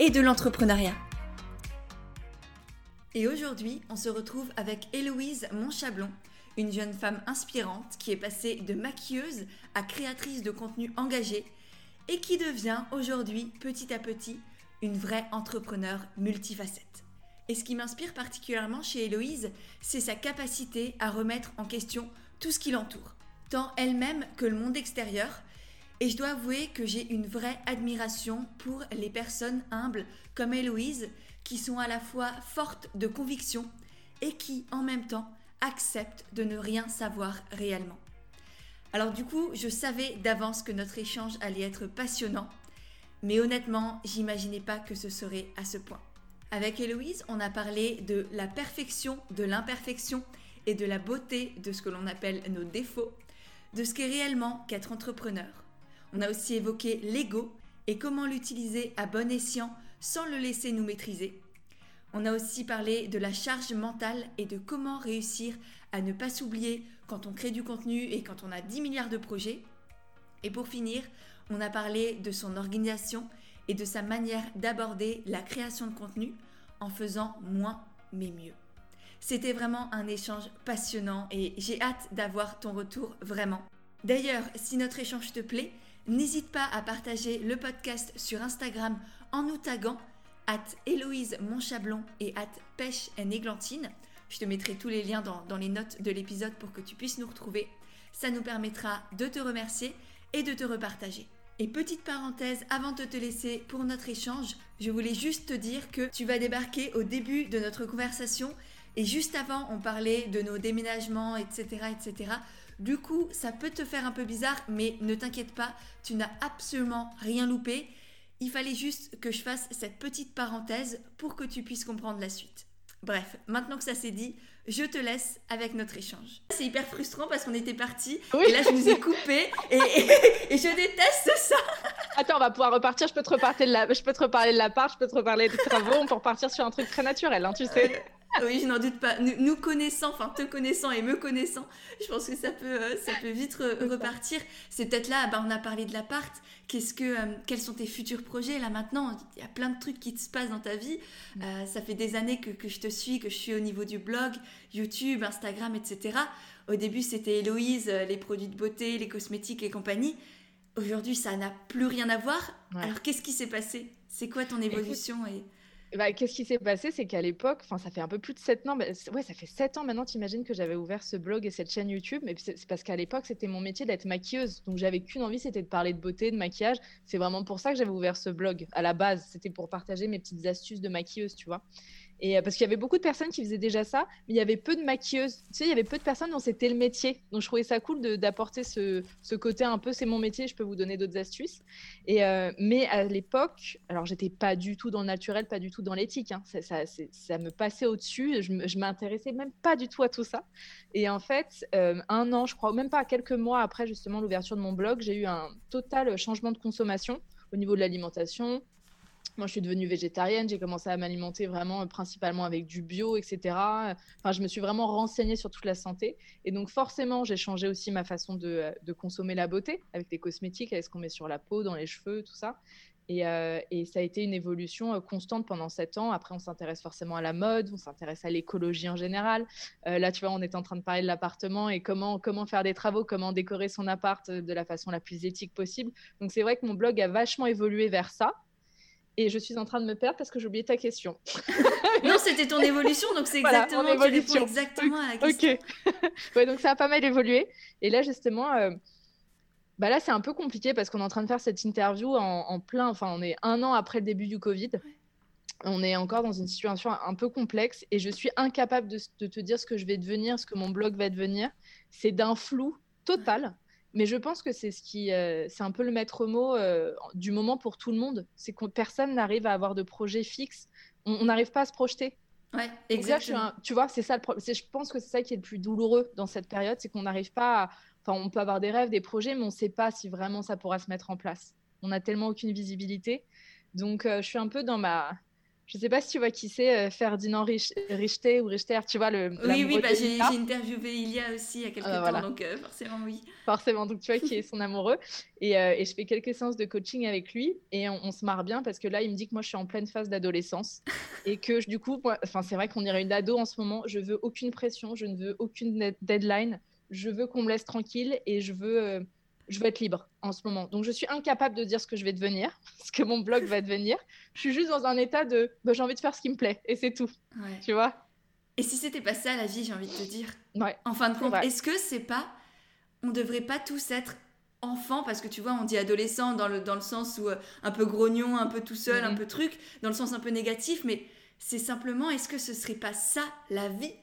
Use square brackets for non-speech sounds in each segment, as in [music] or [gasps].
et de l'entrepreneuriat. Et aujourd'hui, on se retrouve avec Héloïse Monchablon, une jeune femme inspirante qui est passée de maquilleuse à créatrice de contenu engagé et qui devient aujourd'hui petit à petit une vraie entrepreneur multifacette. Et ce qui m'inspire particulièrement chez Héloïse, c'est sa capacité à remettre en question tout ce qui l'entoure, tant elle-même que le monde extérieur, et je dois avouer que j'ai une vraie admiration pour les personnes humbles comme Héloïse, qui sont à la fois fortes de conviction et qui, en même temps, acceptent de ne rien savoir réellement. Alors du coup, je savais d'avance que notre échange allait être passionnant, mais honnêtement, j'imaginais pas que ce serait à ce point. Avec Héloïse, on a parlé de la perfection, de l'imperfection et de la beauté de ce que l'on appelle nos défauts, de ce qu'est réellement qu'être entrepreneur. On a aussi évoqué l'ego et comment l'utiliser à bon escient sans le laisser nous maîtriser. On a aussi parlé de la charge mentale et de comment réussir à ne pas s'oublier quand on crée du contenu et quand on a 10 milliards de projets. Et pour finir, on a parlé de son organisation et de sa manière d'aborder la création de contenu en faisant moins mais mieux. C'était vraiment un échange passionnant et j'ai hâte d'avoir ton retour vraiment. D'ailleurs, si notre échange te plaît, N'hésite pas à partager le podcast sur Instagram en nous taguant at Héloïse Monchablon et at Pêche Églantine. Je te mettrai tous les liens dans, dans les notes de l'épisode pour que tu puisses nous retrouver. Ça nous permettra de te remercier et de te repartager. Et petite parenthèse avant de te laisser pour notre échange, je voulais juste te dire que tu vas débarquer au début de notre conversation et juste avant on parlait de nos déménagements, etc. etc. Du coup, ça peut te faire un peu bizarre, mais ne t'inquiète pas, tu n'as absolument rien loupé. Il fallait juste que je fasse cette petite parenthèse pour que tu puisses comprendre la suite. Bref, maintenant que ça s'est dit, je te laisse avec notre échange. C'est hyper frustrant parce qu'on était parti et là je nous ai coupé et, et, je déteste ça. Attends, on va pouvoir repartir. Je peux te reparler de la, je peux te reparler de la part, je peux te reparler des travaux. On peut repartir sur un truc très naturel, hein, tu sais. [laughs] oui, je n'en doute pas. Nous, connaissant, enfin te connaissant et me connaissant, je pense que ça peut, euh, ça peut vite repartir. C'est peut-être là, bah, on a parlé de l'appart. Qu'est-ce que, euh, quels sont tes futurs projets là maintenant? Il y a plein de trucs qui se passent dans ta vie. Mm. Euh, ça fait des années que, que, je te suis, que je suis au niveau du blog, YouTube, Instagram, etc. Au début, c'était Héloïse, les produits de beauté, les cosmétiques et compagnie. Aujourd'hui, ça n'a plus rien à voir. Alors, qu'est-ce qui s'est passé? C'est quoi ton évolution et... Bah, qu'est-ce qui s'est passé? C'est qu'à l'époque, ça fait un peu plus de 7 ans, ouais, ça fait 7 ans maintenant, t'imagines que j'avais ouvert ce blog et cette chaîne YouTube, mais c'est parce qu'à l'époque, c'était mon métier d'être maquilleuse. Donc, j'avais qu'une envie, c'était de parler de beauté, de maquillage. C'est vraiment pour ça que j'avais ouvert ce blog. À la base, c'était pour partager mes petites astuces de maquilleuse, tu vois. Et euh, parce qu'il y avait beaucoup de personnes qui faisaient déjà ça, mais il y avait peu de maquilleuses. Tu sais, il y avait peu de personnes dont c'était le métier. Donc je trouvais ça cool d'apporter ce, côté un peu, c'est mon métier, je peux vous donner d'autres astuces. Euh, mais à l'époque, alors j'étais pas du tout dans le naturel, pas du tout dans l'éthique. Hein. Ça, me passait au-dessus. Je, je m'intéressais même pas du tout à tout ça. Et en fait, euh, un an, je crois, même pas quelques mois après justement l'ouverture de mon blog, j'ai eu un total changement de consommation au niveau de l'alimentation, moi, je suis devenue végétarienne, j'ai commencé à m'alimenter vraiment euh, principalement avec du bio, etc. Enfin, je me suis vraiment renseignée sur toute la santé. Et donc, forcément, j'ai changé aussi ma façon de, euh, consommer la beauté avec les cosmétiques, avec ce qu'on met sur la peau, dans les cheveux, tout ça? Et, euh, et ça a été une évolution constante pendant sept ans. Après, on s'intéresse forcément à la mode, on s'intéresse à l'écologie en général. là, tu vois, on est en train de parler de l'appartement et comment faire des travaux, comment décorer son appart de la façon la plus éthique possible. Donc, c'est vrai que mon blog a vachement évolué vers ça. Et je suis en train de me perdre parce que j'ai oublié ta question. [laughs] non, c'était ton évolution, donc c'est exactement, évolution. exactement à la question. Ok. [laughs] ouais, donc ça a pas mal évolué. Et là, justement, euh, bah là, c'est un peu compliqué parce qu'on est en train de faire cette interview en, plein. Enfin, on est un an après le début du Covid. On est encore dans une situation un peu complexe et je suis incapable de, te dire ce que je vais devenir, ce que mon blog va devenir. C'est d'un flou total. Mais je pense que c'est ce qui, euh, c'est un peu le maître mot euh, du moment pour tout le monde. C'est que personne n'arrive à avoir de projet fixe. On n'arrive pas à se projeter. Ouais, exactement. tu vois, c'est ça le problème. Je pense que c'est ça qui est le plus douloureux dans cette période, c'est qu'on n'arrive pas à... Enfin, on peut avoir des rêves, des projets, mais on ne sait pas si vraiment ça pourra se mettre en place. On n'a tellement aucune visibilité. Donc, euh, je suis un peu dans ma, je ne sais pas si tu vois qui c'est, euh, Ferdinand Richter ou Richter, tu vois le. Oui, oui, bah, j'ai interviewé Ilia aussi il y a quelques ah, temps, donc euh, forcément oui. Forcément, donc tu vois qui est [laughs] son amoureux. Et, euh, et, je fais quelques séances de coaching avec lui et on, se marre bien parce que là, il me dit que moi, je suis en pleine phase d'adolescence [laughs] et que du coup, enfin, c'est vrai qu'on dirait une ado en ce moment. Je veux aucune pression, je ne veux aucune deadline, je veux qu'on me laisse tranquille et je veux je veux être libre en ce moment. Donc, je suis incapable de dire ce que je vais devenir, [laughs] ce que mon blog va devenir. Je suis juste dans un état de bah, j'ai envie de faire ce qui me plaît et c'est tout. Tu vois? Et si c'était pas ça la vie, j'ai envie de te dire. Ouais. En fin de compte, est-ce que c'est pas. On devrait pas tous être enfants parce que tu vois, on dit adolescent dans le, dans le sens où euh, un peu grognon, un peu tout seul, un mhm. peu truc, dans le sens un peu négatif, mais c'est simplement est-ce que ce serait pas ça la vie?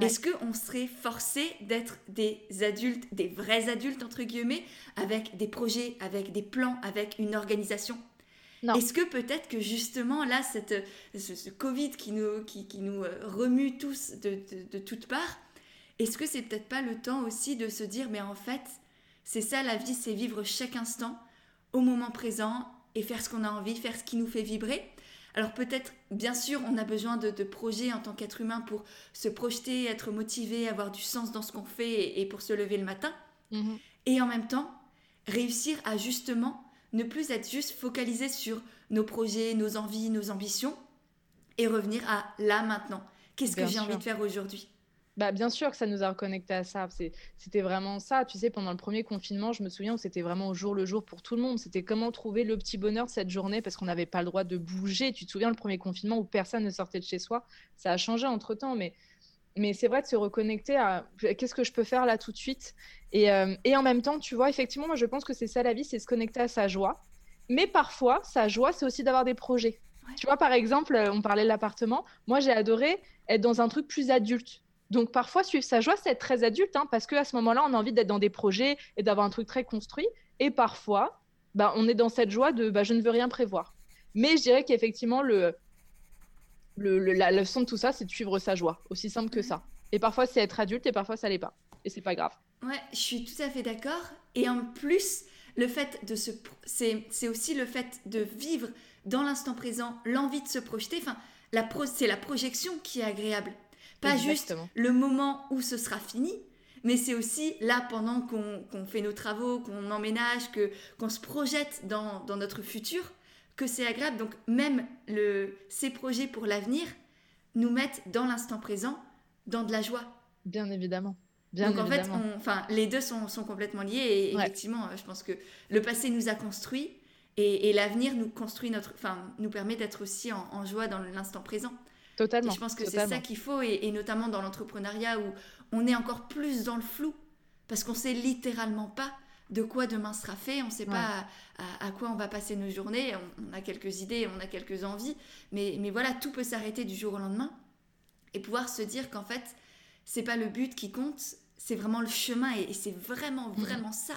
Est-ce qu'on serait forcé d'être des adultes, des vrais adultes, entre guillemets, avec des projets, avec des plans, avec une organisation? Est-ce que peut-être que justement, là, cette, ce, Covid qui nous, qui, nous euh, remue tous de, de, toutes parts, est-ce que c'est peut-être pas le temps aussi de se dire, mais en fait, c'est ça la vie, c'est vivre chaque instant au moment présent et faire ce qu'on a envie, faire ce qui nous fait vibrer? Alors peut-être, bien sûr, on a besoin de, projets en tant qu'être humain pour se projeter, être motivé, avoir du sens dans ce qu'on fait et, pour se lever le matin. Mhm. Et en même temps, réussir à justement ne plus être juste focalisé sur nos projets, nos envies, nos ambitions et revenir à là maintenant. Qu'est-ce que j'ai envie de faire aujourd'hui? Bah, bien sûr que ça nous a reconnecté à ça. C'était vraiment ça. Tu sais, pendant le premier confinement, je me souviens où c'était vraiment au jour le jour pour tout le monde. C'était comment trouver le petit bonheur de cette journée parce qu'on n'avait pas le droit de bouger. Tu te souviens le premier confinement où personne ne sortait de chez soi? Ça a changé entre temps, mais, mais c'est vrai de se reconnecter à qu'est-ce que je peux faire là tout de suite? Et, euh, et en même temps, tu vois, effectivement, moi je pense que c'est ça la vie, c'est se connecter à sa joie. Mais parfois, sa joie, c'est aussi d'avoir des projets. Tu vois, par exemple, on parlait de l'appartement. Moi, j'ai adoré être dans un truc plus adulte donc parfois, suivre sa joie, c'est être très adulte, hein, parce qu'à ce moment-là, on a envie d'être dans des projets et d'avoir un truc très construit. Et parfois, bah, on est dans cette joie de bah, je ne veux rien prévoir. Mais je dirais qu'effectivement, le, la leçon de tout ça, c'est de suivre sa joie, aussi simple que ça. Et parfois, c'est être adulte et parfois, ça l'est pas. Et c'est pas grave. Ouais, je suis tout à fait d'accord. Et en plus, le fait de se, c'est aussi le fait de vivre dans l'instant présent, l'envie de se projeter. Enfin, la c'est la projection qui est agréable. Pas juste le moment où ce sera fini, mais c'est aussi là pendant qu'on fait nos travaux, qu'on emménage, que qu'on se projette dans, dans, notre futur, que c'est agréable. Donc même le, ces projets pour l'avenir nous mettent dans l'instant présent, dans de la joie. Bien évidemment. Bien Donc en fait, enfin, les deux sont, sont complètement liés et effectivement, je pense que le passé nous a construit et, et l'avenir nous construit notre, enfin, nous permet d'être aussi en, en joie dans l'instant présent. Totalement. je pense que c'est ça qu'il faut, et, notamment dans l'entrepreneuriat où on est encore plus dans le flou, parce qu'on sait littéralement pas de quoi demain sera fait, on ne sait pas à, quoi on va passer nos journées, on, a quelques idées, on a quelques envies, mais, mais voilà, tout peut s'arrêter du jour au lendemain, et pouvoir se dire qu'en fait, c'est pas le but qui compte, c'est vraiment le chemin, et, c'est vraiment, mhm. vraiment ça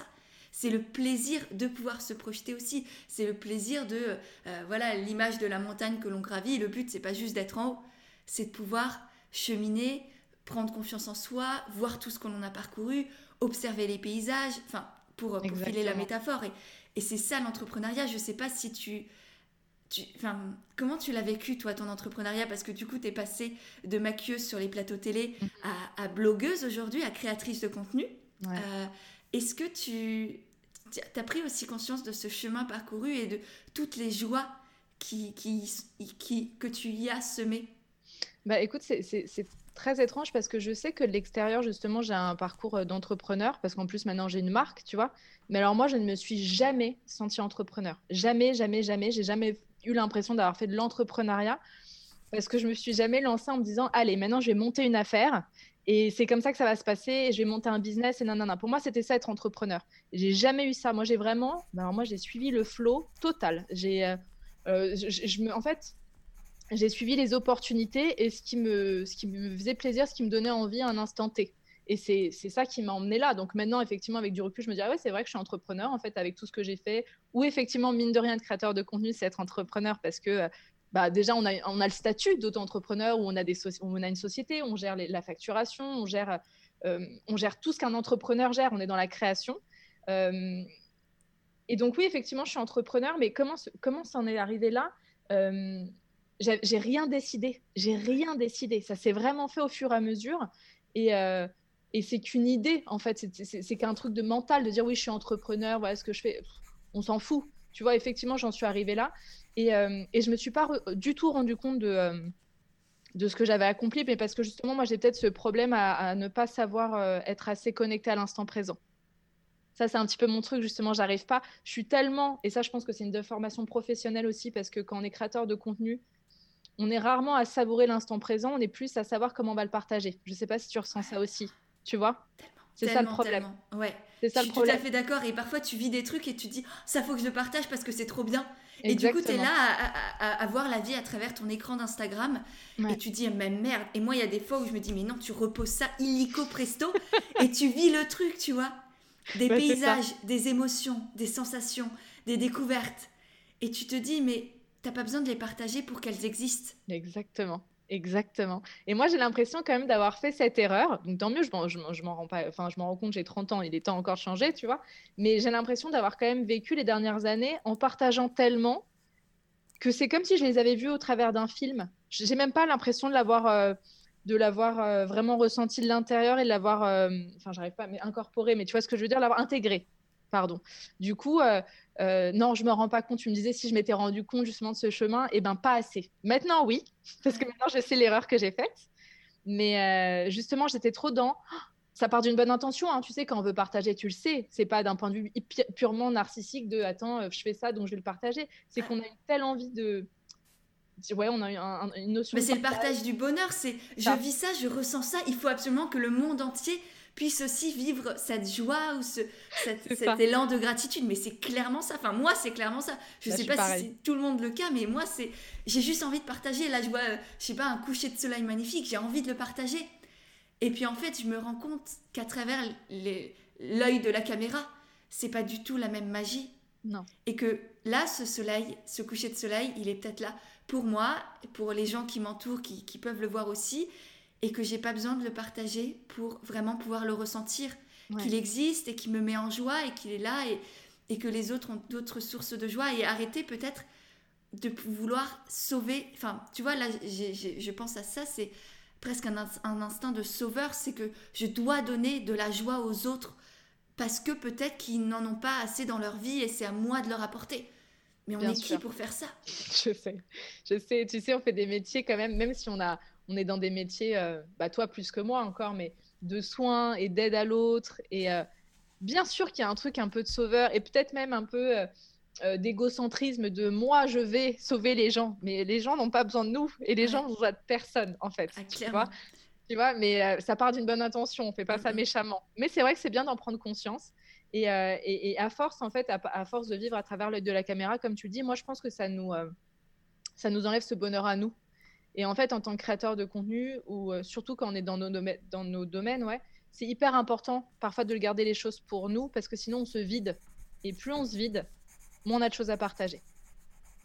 c'est le plaisir de pouvoir se projeter aussi. C'est le plaisir de, euh, voilà, l'image de la montagne que l'on gravit. Le but, c'est pas juste d'être en haut, c'est de pouvoir cheminer, prendre confiance en soi, voir tout ce qu'on a parcouru, observer les paysages, enfin, pour, pour filer la métaphore. Et, et c'est ça l'entrepreneuriat. Je sais pas si tu. tu comment tu l'as vécu, toi, ton entrepreneuriat? Parce que du coup, tu es passée de maquilleuse sur les plateaux télé mm. à, blogueuse aujourd'hui, à créatrice de contenu. Euh, est-ce que tu, tu as pris aussi conscience de ce chemin parcouru et de toutes les joies qui, que tu y as semées bah, Écoute, c'est très étrange parce que je sais que de l'extérieur, justement, j'ai un parcours euh, d'entrepreneur parce qu'en plus, maintenant, j'ai une marque, tu vois. Mais alors, moi, je ne me suis jamais sentie entrepreneur. Jamais, jamais, jamais. J'ai jamais eu l'impression d'avoir fait de l'entrepreneuriat parce que je me suis jamais lancée en me disant, allez, maintenant, je vais monter une affaire et c'est comme ça que ça va se passer. Et je vais monter un business et nanana. Pour moi, c'était ça être entrepreneur. J'ai jamais eu ça. Moi, j'ai vraiment. Ben, alors moi, j'ai suivi le flow total. J'ai, euh, euh, en fait, j'ai suivi les opportunités et ce qui me, ce qui me faisait plaisir, ce qui me donnait envie à un instant T. Et c'est ça qui m'a emmené là. Donc maintenant, effectivement, avec du recul, je me dis, ah ouais, c'est vrai que je suis entrepreneur, en fait, avec tout ce que j'ai fait. Ou effectivement, mine de rien, être créateur de contenu, c'est être entrepreneur parce que bah, déjà, on a, on a le statut d'auto-entrepreneur où on a, des on a une société, on gère la facturation, on gère, euh, on gère tout ce qu'un entrepreneur gère, on est dans la création. Euh, et donc, oui, effectivement, je suis entrepreneur, mais comment, comment ça en est arrivé là? Euh, J'ai rien décidé. J'ai rien décidé. Ça s'est vraiment fait au fur et à mesure. Et, et c'est qu'une idée, en fait. C'est qu'un truc de mental, de dire oui, je suis entrepreneur, voilà ce que je fais. On s'en fout. Tu vois, effectivement, j'en suis arrivée là. Et, euh, et je me suis pas du tout rendu compte de, euh, de ce que j'avais accompli, mais parce que justement, moi, j'ai peut-être ce problème à, ne pas savoir euh, être assez connecté à l'instant présent. Ça, c'est un petit peu mon truc, justement, j'arrive pas. Je suis tellement, et ça, je pense que c'est une formation professionnelle aussi, parce que quand on est créateur de contenu, on est rarement à savourer l'instant présent, on est plus à savoir comment on va le partager. Je sais pas si tu ressens ça aussi, tu vois? C'est ça le problème. Ouais. C'est ça je le suis tout à fait d'accord. Et parfois, tu vis des trucs et tu te dis, ça faut que je le partage parce que c'est trop bien. Et du coup, tu es là à, voir la vie à travers ton écran d'Instagram. Et tu dis, mais merde. Et moi, il y a des fois où je me dis, mais non, tu reposes ça illico presto. et tu vis le truc, tu vois. Des paysages, des émotions, des sensations, des découvertes. Et tu te dis, mais t'as pas besoin de les partager pour qu'elles existent. Exactement. Exactement. Et moi, j'ai l'impression quand même d'avoir fait cette erreur. Donc, tant mieux, je m'en rends pas, enfin, je m'en rends compte, j'ai 30 ans, il est temps encore de changer, tu vois. Mais j'ai l'impression d'avoir quand même vécu les dernières années en partageant tellement que c'est comme si je les avais vus au travers d'un film. J'ai même pas l'impression de l'avoir, euh, euh, vraiment ressenti de l'intérieur et de l'avoir, euh, enfin, j'arrive pas, mais incorporé, mais tu vois ce que je veux dire, l'avoir intégré. Pardon. Du coup, euh, non, je me rends pas compte. Tu me disais si je m'étais rendu compte justement de ce chemin, et eh ben pas assez. Maintenant, oui, [laughs] parce que maintenant je sais l'erreur que j'ai faite. Mais euh, justement, j'étais trop dans. Ça part d'une bonne intention, hein. tu sais, quand on veut partager, tu le sais. C'est pas d'un point de vue purement narcissique de attends, euh, je fais ça donc je vais le partager. C'est qu'on a une telle envie de, ouais, on a une notion. Mais c'est le partage du bonheur. C'est je vis ça, je ressens ça. Il faut absolument que le monde entier puisse aussi vivre cette joie ou ce, cet élan de gratitude. Mais c'est clairement ça. Enfin, moi, c'est clairement ça. Je ne sais pas si c'est tout le monde le cas, mais moi, c'est j'ai juste envie de partager. Là, je vois, je sais pas, un coucher de soleil magnifique. J'ai envie de le partager. Et puis, en fait, je me rends compte qu'à travers l'œil de la caméra, c'est pas du tout la même magie. Non. Et que là, ce soleil, ce coucher de soleil, il est peut-être là pour moi, pour les gens qui m'entourent, qui, qui, peuvent le voir aussi, et que j'ai pas besoin de le partager pour vraiment pouvoir le ressentir, qu'il existe et qu'il me met en joie et qu'il est là et, et, que les autres ont d'autres sources de joie et arrêter peut-être de vouloir sauver. Enfin, tu vois, là, je pense à ça, c'est presque un, un, instinct de sauveur, c'est que je dois donner de la joie aux autres parce que peut-être qu'ils n'en ont pas assez dans leur vie et c'est à moi de leur apporter. Mais on est qui pour faire ça? [laughs] Je sais, je sais. Tu sais, on fait des métiers quand même, même si on a, on est dans des métiers, euh, bah toi plus que moi encore, mais de soins et d'aide à l'autre. Et euh, bien sûr qu'il y a un truc un peu de sauveur et peut-être même un peu euh, d'égocentrisme de moi, je vais sauver les gens. Mais les gens n'ont pas besoin de nous et les gens n'ont besoin de personne, en fait. Ah, tu, vois tu vois, mais ça part d'une bonne intention, on fait pas ça méchamment. Mais c'est vrai que c'est bien d'en prendre conscience. Et, et, à force, en fait, à, force de vivre à travers l'œil de la caméra, comme tu le dis, moi, je pense que ça nous, ça nous enlève ce bonheur à nous. Et en fait, en tant que créateur de contenu, ou euh, surtout quand on est dans nos, domaines, dans nos domaines, ouais, c'est hyper important parfois de garder les choses pour nous, parce que sinon on se vide. Et plus on se vide, moins on a de choses à partager.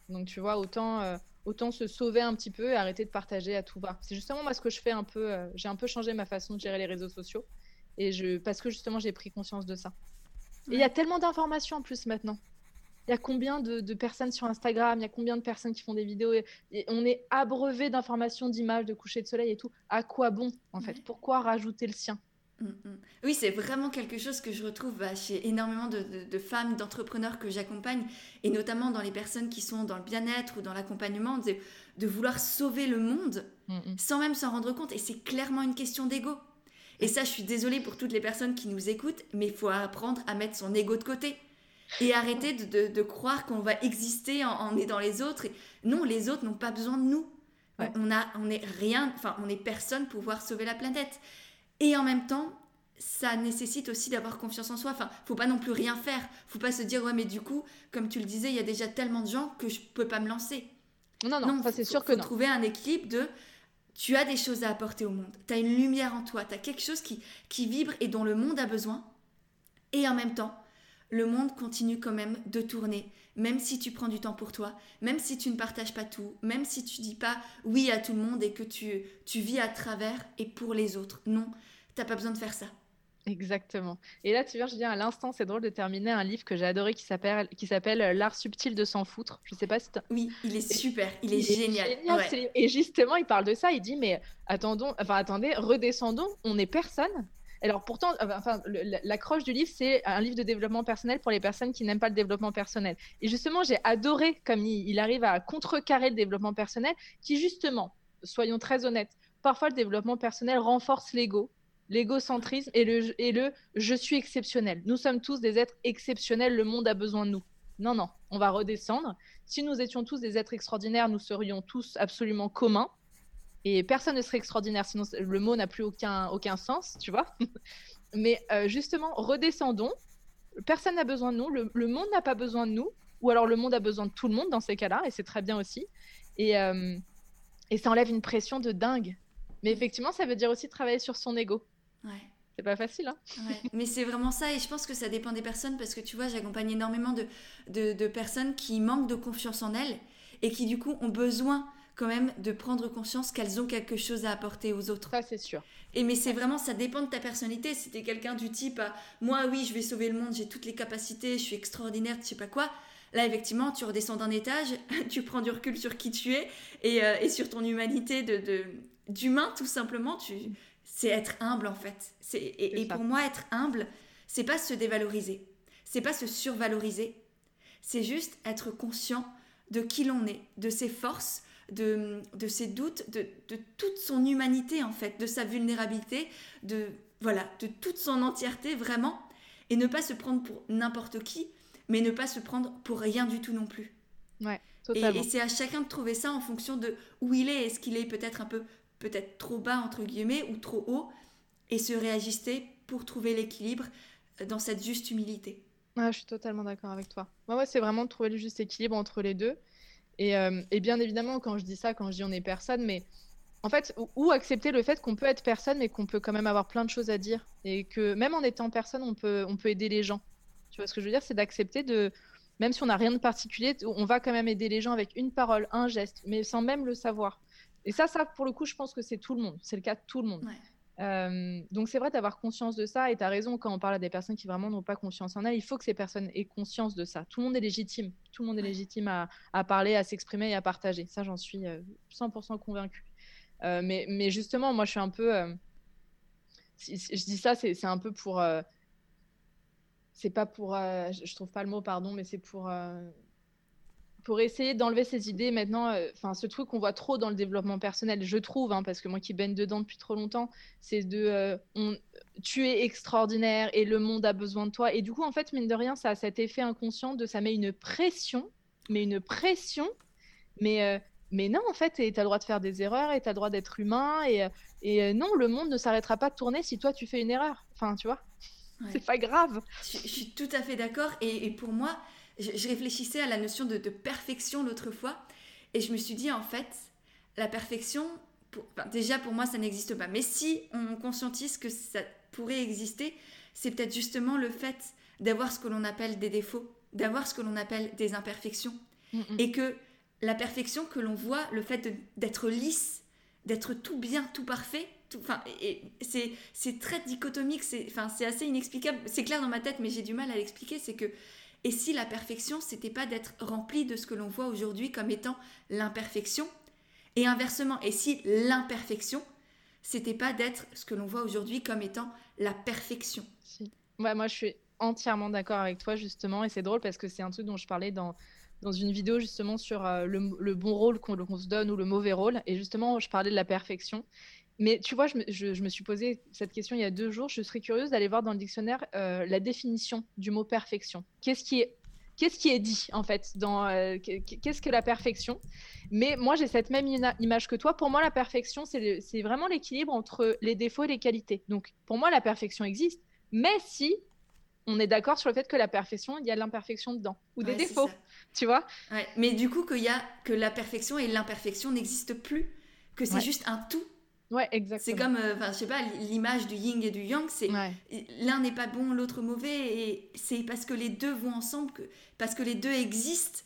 Donc tu vois, autant, euh, autant se sauver un petit peu et arrêter de partager à tout va. C'est justement moi ce que je fais un peu. Euh, j'ai un peu changé ma façon de gérer les réseaux sociaux, et je, parce que justement j'ai pris conscience de ça. Et il y a tellement d'informations en plus maintenant il y a combien de, personnes sur Instagram, il y a combien de personnes qui font des vidéos? Et, on est abreuvé d'informations, d'images, de coucher de soleil et tout. À quoi bon, en fait? Pourquoi rajouter le sien? Mm, mm. Oui, c'est vraiment quelque chose que je retrouve bah, chez énormément de, femmes, d'entrepreneurs que j'accompagne, et notamment dans les personnes qui sont dans le bien-être ou dans l'accompagnement, de, vouloir sauver le monde mm, sans même s'en rendre compte. Et c'est clairement une question d'ego. Et ça, je suis désolée pour toutes les personnes qui nous écoutent, mais il faut apprendre à mettre son ego de côté et arrêter de, croire qu'on va exister en, aidant les autres. non, les autres n'ont pas besoin de nous. On, a, on est rien, enfin, on est personne pour pouvoir sauver la planète. Et en même temps, ça nécessite aussi d'avoir confiance en soi. Enfin, faut pas non plus rien faire. Faut pas se dire ouais, mais du coup, comme tu le disais, il y a déjà tellement de gens que je peux pas me lancer. Non, non, non c'est sûr que faut trouver un équilibre de tu as des choses à apporter au monde. Tu as une lumière en toi, tu as quelque chose qui, qui vibre et dont le monde a besoin. Et en même temps, le monde continue quand même de tourner, même si tu prends du temps pour toi, même si tu ne partages pas tout, même si tu dis pas oui à tout le monde et que tu, tu vis à travers et pour les autres. Non, t'as pas besoin de faire ça. Exactement. Et là, tu vois, je viens à l'instant, c'est drôle de terminer un livre que j'ai adoré qui s'appelle qui s'appelle euh, L'art subtil de s'en foutre. Je sais pas si Oui, il est super, il est génial. Et justement, il parle de ça, il dit mais attendons, enfin attendez, redescendons, on n'est personne. Alors pourtant, enfin, l'accroche du livre, c'est un livre de développement personnel pour les personnes qui n'aiment pas le développement personnel. Et justement, j'ai adoré comme il, arrive à contrecarrer le développement personnel, qui justement, soyons très honnêtes, parfois le développement personnel renforce l'ego, l'égocentrisme et le je suis exceptionnel. Nous sommes tous des êtres exceptionnels, le monde a besoin de nous. Non, non, on va redescendre. Si nous étions tous des êtres extraordinaires, nous serions tous absolument communs. Et personne ne serait extraordinaire, sinon le mot n'a plus aucun, aucun sens, tu vois. [laughs] Mais euh, justement, redescendons. Personne n'a besoin de nous, le, monde n'a pas besoin de nous, ou alors le monde a besoin de tout le monde dans ces cas-là, et c'est très bien aussi. Et, euh, et ça enlève une pression de dingue. Mais effectivement, ça veut dire aussi travailler sur son ego. Ouais. C'est pas facile, hein Mais c'est vraiment ça, et je pense que ça dépend des personnes, parce que tu vois, j'accompagne énormément de, de, de, personnes qui manquent de confiance en elles, et qui du coup ont besoin quand même de prendre conscience qu'elles ont quelque chose à apporter aux autres. Ça, c'est sûr. Et mais c'est vraiment, ça dépend de ta personnalité. Si t'es quelqu'un du type, moi, oui, je vais sauver le monde, j'ai toutes les capacités, je suis extraordinaire, tu sais pas quoi. Là, effectivement, tu redescends d'un étage, [laughs] tu prends du recul sur qui tu es et, euh, et sur ton humanité de d'humain, tout simplement. Tu, c'est être humble en fait. C'est, et, et pour moi, être humble, c'est pas se dévaloriser, c'est pas se survaloriser, c'est juste être conscient de qui l'on est, de ses forces, de, ses doutes, de, toute son humanité en fait, de sa vulnérabilité, de voilà, de toute son entièreté vraiment, et ne pas se prendre pour n'importe qui, mais ne pas se prendre pour rien du tout non plus. Ouais, totalement. Et, c'est à chacun de trouver ça en fonction de où il est. Est-ce qu'il est, peut-être un peu, peut-être trop bas entre guillemets ou trop haut, et se réajuster pour trouver l'équilibre dans cette juste humilité. je suis totalement d'accord avec toi. Moi, ouais, c'est vraiment de trouver le juste équilibre entre les deux. Euh, et, bien évidemment, quand je dis ça, quand je dis on est personne, mais en fait, ou, accepter le fait qu'on peut être personne, mais qu'on peut quand même avoir plein de choses à dire. Et que même en étant personne, on peut, on peut aider les gens. Tu vois ce que je veux dire? C'est d'accepter de. Même si on n'a rien de particulier, on va quand même aider les gens avec une parole, un geste, mais sans même le savoir. Et ça, ça, pour le coup, je pense que c'est tout le monde. C'est le cas de tout le monde. Euh, donc c'est vrai d'avoir conscience de ça et tu as raison quand on parle à des personnes qui vraiment n'ont pas confiance en elles, il faut que ces personnes aient conscience de ça. Tout le monde est légitime, tout le monde est légitime à, parler, à s'exprimer et à partager. Ça j'en suis 100% convaincue. Euh, mais, mais, justement, moi je suis un peu... Euh, je dis ça, c'est un peu pour... c'est pas pour... je trouve pas le mot, pardon, mais c'est pour pour essayer d'enlever ces idées maintenant, euh, enfin ce truc qu'on voit trop dans le développement personnel, je trouve, hein, parce que moi qui baigne dedans depuis trop longtemps, c'est de euh, on, tu es extraordinaire et le monde a besoin de toi. Et du coup, en fait, mine de rien, ça a cet effet inconscient de ça met une pression, mais une pression, mais, euh, mais non, en fait, tu as le droit de faire des erreurs et tu as le droit d'être humain. Et, et non, le monde ne s'arrêtera pas de tourner si toi tu fais une erreur. Enfin, tu vois, c'est pas grave. Je, je, suis tout à fait d'accord. Et, et pour moi, je, réfléchissais à la notion de, perfection l'autre fois et je me suis dit en fait, la perfection, déjà pour moi ça n'existe pas. Mais si on conscientise que ça pourrait exister, c'est peut-être justement le fait d'avoir ce que l'on appelle des défauts, d'avoir ce que l'on appelle des imperfections. Et que la perfection que l'on voit, le fait d'être lisse, d'être tout bien, tout parfait, enfin, c'est très dichotomique, c'est assez inexplicable. C'est clair dans ma tête, mais j'ai du mal à l'expliquer. C'est que et si la perfection, c'était pas d'être rempli de ce que l'on voit aujourd'hui comme étant l'imperfection? Et inversement, et si l'imperfection, c'était pas d'être ce que l'on voit aujourd'hui comme étant la perfection? Moi, je suis entièrement d'accord avec toi, justement. Et c'est drôle parce que c'est un truc dont je parlais dans, dans une vidéo, justement, sur euh, le, bon rôle qu'on se donne ou le mauvais rôle. Et justement, je parlais de la perfection. Mais tu vois, je me, suis posé cette question il y a deux jours. Je serais curieuse d'aller voir dans le dictionnaire euh, la définition du mot perfection. Qu'est-ce qui est, qu'est-ce qui est dit en fait dans euh, qu'est-ce que la perfection? Mais moi, j'ai cette même image que toi. Pour moi, la perfection, c'est vraiment l'équilibre entre les défauts et les qualités. Donc, pour moi, la perfection existe, mais si on est d'accord sur le fait que la perfection, il y a l'imperfection dedans ou des défauts, tu vois? Mais du coup, que, y a, que la perfection et l'imperfection n'existent plus, que c'est juste un tout Ouais, exactement. C'est comme, euh, enfin, je sais pas, l'image du yin et du yang, c'est l'un n'est pas bon, l'autre mauvais, et c'est parce que les deux vont ensemble, que, parce que les deux existent,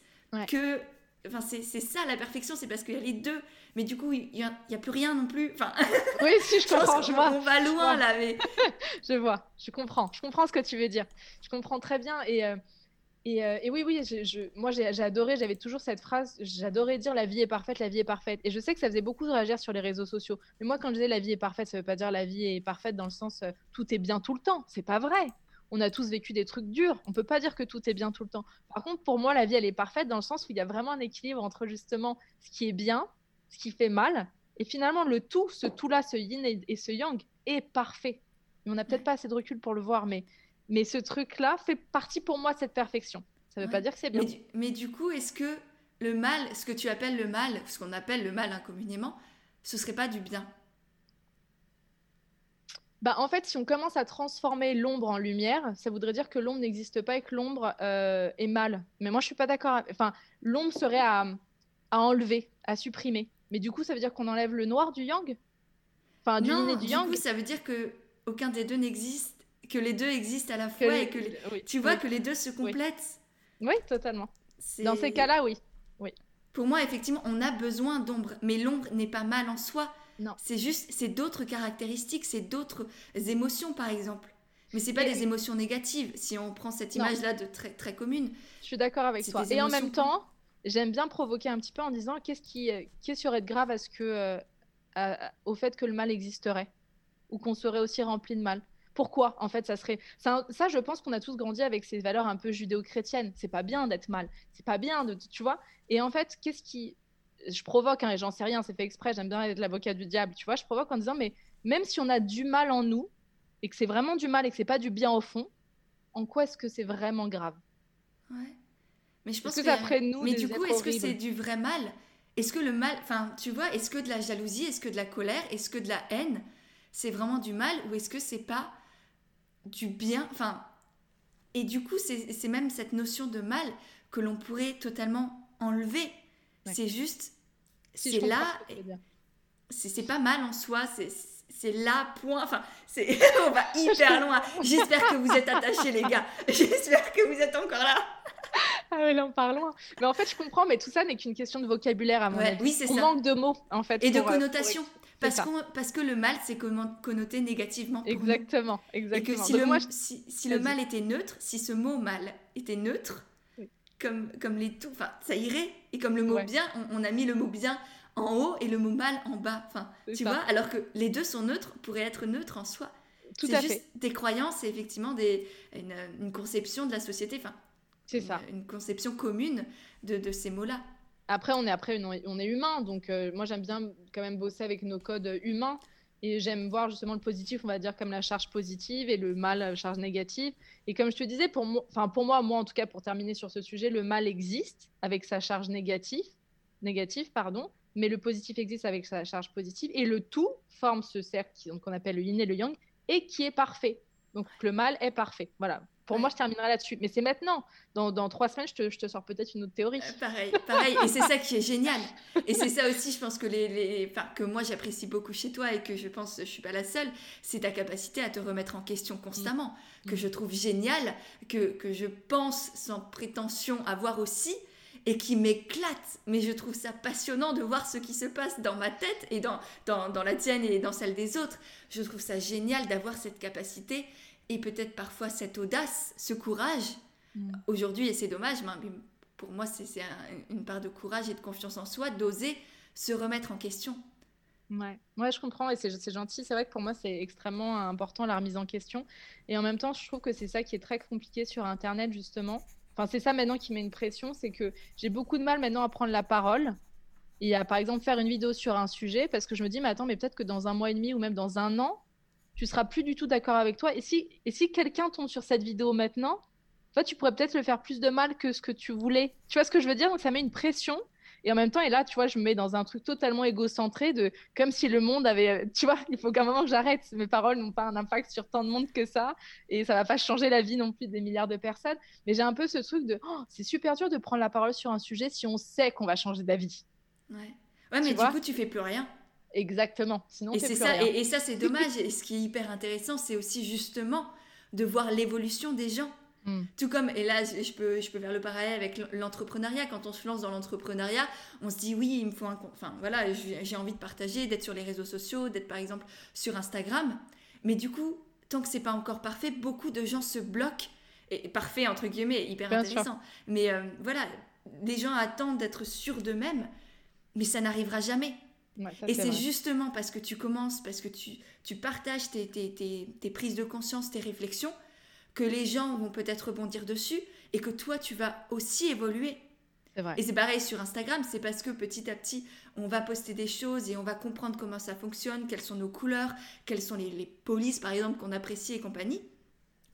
que, enfin, c'est ça la perfection, c'est parce qu'il y a les deux. Mais du coup, il n'y a, a, plus rien non plus. Enfin, [laughs] oui, si je [laughs] comprends, je, vois. On va loin là, mais. [laughs] je vois, je comprends, je comprends ce que tu veux dire. Je comprends très bien et. Euh, euh, et, oui, oui, moi j'ai adoré, j'avais toujours cette phrase, j'adorais dire la vie est parfaite, la vie est parfaite. Et je sais que ça faisait beaucoup de réagir sur les réseaux sociaux. Mais moi, quand je disais la vie est parfaite, ça veut pas dire la vie est parfaite dans le sens euh, tout est bien tout le temps. C'est pas vrai. On a tous vécu des trucs durs. On peut pas dire que tout est bien tout le temps. Par contre, pour moi, la vie, elle est parfaite dans le sens où il y a vraiment un équilibre entre justement ce qui est bien, ce qui fait mal. Et finalement, le tout, ce tout-là, ce yin et, ce yang, est parfait. On n'a peut-être pas assez de recul pour le voir, mais mais ce truc-là fait partie pour moi de cette perfection. Ça ne veut pas dire que c'est bien. Mais du, coup, est-ce que le mal, ce que tu appelles le mal, ce qu'on appelle le mal incommunément, ce serait pas du bien? Bah, en fait, si on commence à transformer l'ombre en lumière, ça voudrait dire que l'ombre n'existe pas et que l'ombre euh, est mal. Mais moi, je suis pas d'accord. Enfin, l'ombre serait à, à, enlever, à supprimer. Mais du coup, ça veut dire qu'on enlève le noir du yang? Enfin, du non, du, yang. Coup, ça veut dire que aucun des deux n'existe que les deux existent à la fois et que tu vois que les deux se complètent. Oui, totalement. Dans ces cas-là, oui. oui. Pour moi, effectivement, on a besoin d'ombre, mais l'ombre n'est pas mal en soi. Non. C'est juste, c'est d'autres caractéristiques, c'est d'autres émotions, par exemple. Mais c'est pas des émotions négatives, si on prend cette image-là de très, très commune. Je suis d'accord avec toi. Et en même temps, j'aime bien provoquer un petit peu en disant qu'est-ce qui, euh, qu'est-ce qui aurait de grave à ce que, euh, au fait que le mal existerait? Ou qu'on serait aussi rempli de mal? Pourquoi en fait ça serait ça, je pense qu'on a tous grandi avec ces valeurs un peu judéo-chrétiennes. C'est pas bien d'être mal. C'est pas bien de tu vois. Et en fait qu'est-ce qui je provoque hein, et j'en sais rien c'est fait exprès j'aime bien être l'avocat du diable tu vois je provoque en disant mais même si on a du mal en nous et que c'est vraiment du mal et que c'est pas du bien au fond en quoi est-ce que c'est vraiment grave? Ouais. Mais je pense que, ça ferait nous mais du coup est-ce que c'est du vrai mal? Est-ce que le mal enfin tu vois est-ce que de la jalousie est-ce que de la colère est-ce que de la haine c'est vraiment du mal ou est-ce que c'est pas du bien. Enfin, et du coup, c'est même cette notion de mal que l'on pourrait totalement enlever. C'est juste, c'est là, c'est pas mal en soi, c'est là, point. Enfin, [laughs] on va hyper loin. J'espère que vous êtes attachés, les gars. [laughs] J'espère que vous êtes encore là. Ah oui, là, on part loin. Mais en fait, je comprends, mais tout ça n'est qu'une question de vocabulaire, à mon avis. Oui, c'est ça. On manque de mots, en fait. Et de euh, connotations. Parce, parce, que le mal, c'est connoté négativement. Pour exactement, exactement. Et que si, le, si, si le, mal était neutre, si ce mot mal était neutre, comme, comme les tout, enfin, ça irait. Et comme le mot bien, on, a mis le mot bien en haut et le mot mal en bas. Enfin, tu vois, alors que les deux sont neutres, pourraient être neutres en soi. Tout à juste fait. des croyances et effectivement des, une, une conception de la société. Enfin, c'est ça. Une conception commune de, de ces mots-là. Après, on est après, on est humain, donc euh, moi j'aime bien quand même bosser avec nos codes humains et j'aime voir justement le positif, on va dire comme la charge positive et le mal, la charge négative. Et comme je te disais, pour moi, pour moi, moi en tout cas, pour terminer sur ce sujet, le mal existe avec sa charge négative, négative pardon, mais le positif existe avec sa charge positive et le tout forme ce cercle qu'on appelle le yin et le yang et qui est parfait. Donc le mal est parfait. Voilà, pour moi, je terminerai là-dessus. Mais c'est maintenant. Dans, dans, trois semaines, je te, je te sors peut-être une autre théorie. Euh, pareil, pareil. Et c'est ça qui est génial. Et c'est ça aussi, je pense que, les, les... Enfin, que moi, j'apprécie beaucoup chez toi et que je pense, je suis pas la seule, c'est ta capacité à te remettre en question constamment, que mm. je trouve génial, que, que je pense sans prétention avoir aussi et qui m'éclate. Mais je trouve ça passionnant de voir ce qui se passe dans ma tête et dans, dans, dans la tienne et dans celle des autres. Je trouve ça génial d'avoir cette capacité et peut-être parfois cette audace, ce courage. Mm. Aujourd'hui, et c'est dommage, mais pour moi, c'est une part de courage et de confiance en soi, d'oser se remettre en question. Ouais, ouais je comprends et c'est gentil. C'est vrai que pour moi, c'est extrêmement important la remise en question. Et en même temps, je trouve que c'est ça qui est très compliqué sur Internet, justement. Enfin, c'est ça maintenant qui met une pression, c'est que j'ai beaucoup de mal maintenant à prendre la parole et à, par exemple, faire une vidéo sur un sujet parce que je me dis, mais attends, mais peut-être que dans un mois et demi ou même dans un an, tu seras plus du tout d'accord avec toi. Et si, et si quelqu'un tombe sur cette vidéo maintenant, toi, tu pourrais peut-être le faire plus de mal que ce que tu voulais. Tu vois ce que je veux dire? Donc, ça met une pression. Et en même temps, et là, tu vois, je me mets dans un truc totalement égocentré de comme si le monde avait. Tu vois, il faut qu'à un moment j'arrête. Mes paroles n'ont pas un impact sur tant de monde que ça. Et ça va pas changer la vie non plus des milliards de personnes. Mais j'ai un peu ce truc de oh, c'est super dur de prendre la parole sur un sujet si on sait qu'on va changer d'avis. Ouais. Ouais, mais du coup, tu fais plus rien. Exactement. Sinon, et c'est ça, et, ça c'est dommage. et ce qui est hyper intéressant, c'est aussi justement de voir l'évolution des gens. Hmm. Tout comme, et là je peux, je peux faire le parallèle avec l'entrepreneuriat, quand on se lance dans l'entrepreneuriat, on se dit oui, il me faut un... Enfin voilà, j'ai envie de partager, d'être sur les réseaux sociaux, d'être par exemple sur Instagram. Mais du coup, tant que c'est pas encore parfait, beaucoup de gens se bloquent. Et parfait, entre guillemets, hyper intéressant. Mais euh, voilà, des gens attendent d'être sûrs d'eux-mêmes, mais ça n'arrivera jamais. Et c'est justement parce que tu commences, parce que tu, tu partages tes, tes, tes, tes, prises de conscience, tes réflexions, que les gens vont peut-être rebondir dessus et que toi, tu vas aussi évoluer. Vrai. Et c'est pareil sur Instagram, c'est parce que petit à petit, on va poster des choses et on va comprendre comment ça fonctionne, quelles sont nos couleurs, quelles sont les, les polices, par exemple, qu'on apprécie et compagnie,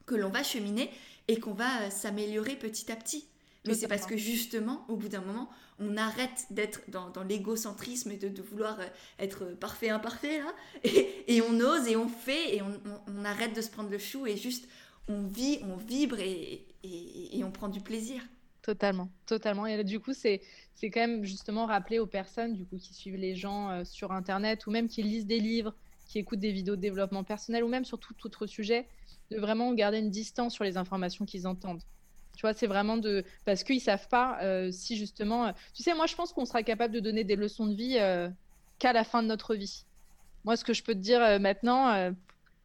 que l'on va cheminer et qu'on va euh, s'améliorer petit à petit. Mais c'est parce que justement, au bout d'un moment, on arrête d'être dans, dans l'égocentrisme et de, de, vouloir euh, être parfait, imparfait, là, [laughs] et, et, on ose et on fait et on, on, arrête de se prendre le chou et juste on vit, on vibre et, et, et on prend du plaisir. Totalement, totalement. Et là, du coup, c'est c'est quand même justement rappeler aux personnes du coup qui suivent les gens euh, sur internet ou même qui lisent des livres, qui écoutent des vidéos de développement personnel ou même sur tout autre sujet, de vraiment garder une distance sur les informations qu'ils entendent. Tu vois, c'est vraiment de parce qu'ils savent pas euh, si justement, euh, tu sais, moi je pense qu'on sera capable de donner des leçons de vie qu'à la fin de notre vie. Moi, ce que je peux te dire maintenant,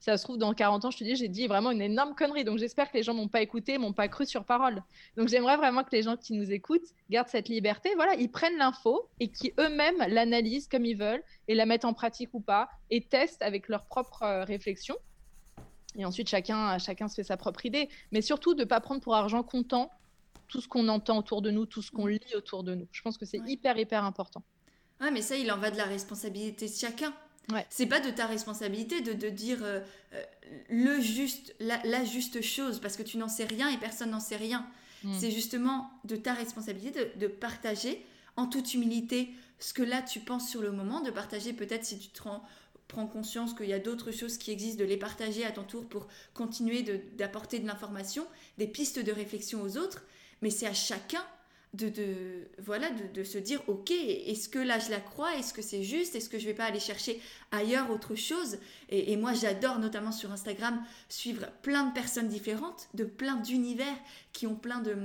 ça se trouve, dans 40 ans, je te dis, j'ai dit vraiment une énorme connerie. Donc, j'espère que les gens m'ont pas écouté, m'ont pas cru sur parole. Donc, j'aimerais vraiment que les gens qui nous écoutent gardent cette liberté. Voilà, ils prennent l'info et qui eux-mêmes l'analysent comme ils veulent et la mettent en pratique ou pas et testent avec leur propre euh, réflexion. Et ensuite, chacun, chacun se fait sa propre idée. Mais surtout, de ne pas prendre pour argent comptant tout ce qu'on entend autour de nous, tout ce qu'on lit autour de nous. Je pense que c'est hyper, hyper important. Ouais, mais ça, il en va de la responsabilité de chacun. C'est pas de ta responsabilité de, de dire euh, euh, le juste, la, juste chose, parce que tu n'en sais rien et personne n'en sait rien. Mm. C'est justement de ta responsabilité de, partager en toute humilité ce que là tu penses sur le moment, de partager peut-être si tu te prends conscience qu'il y a d'autres choses qui existent, de les partager à ton tour pour continuer d'apporter de l'information, des pistes de réflexion aux autres. Mais c'est à chacun de, de, voilà, de, se dire, ok, est-ce que là je la crois? Est-ce que c'est juste? Est-ce que je vais pas aller chercher ailleurs autre chose? Et, moi j'adore notamment sur Instagram suivre plein de personnes différentes, de plein d'univers qui ont plein de,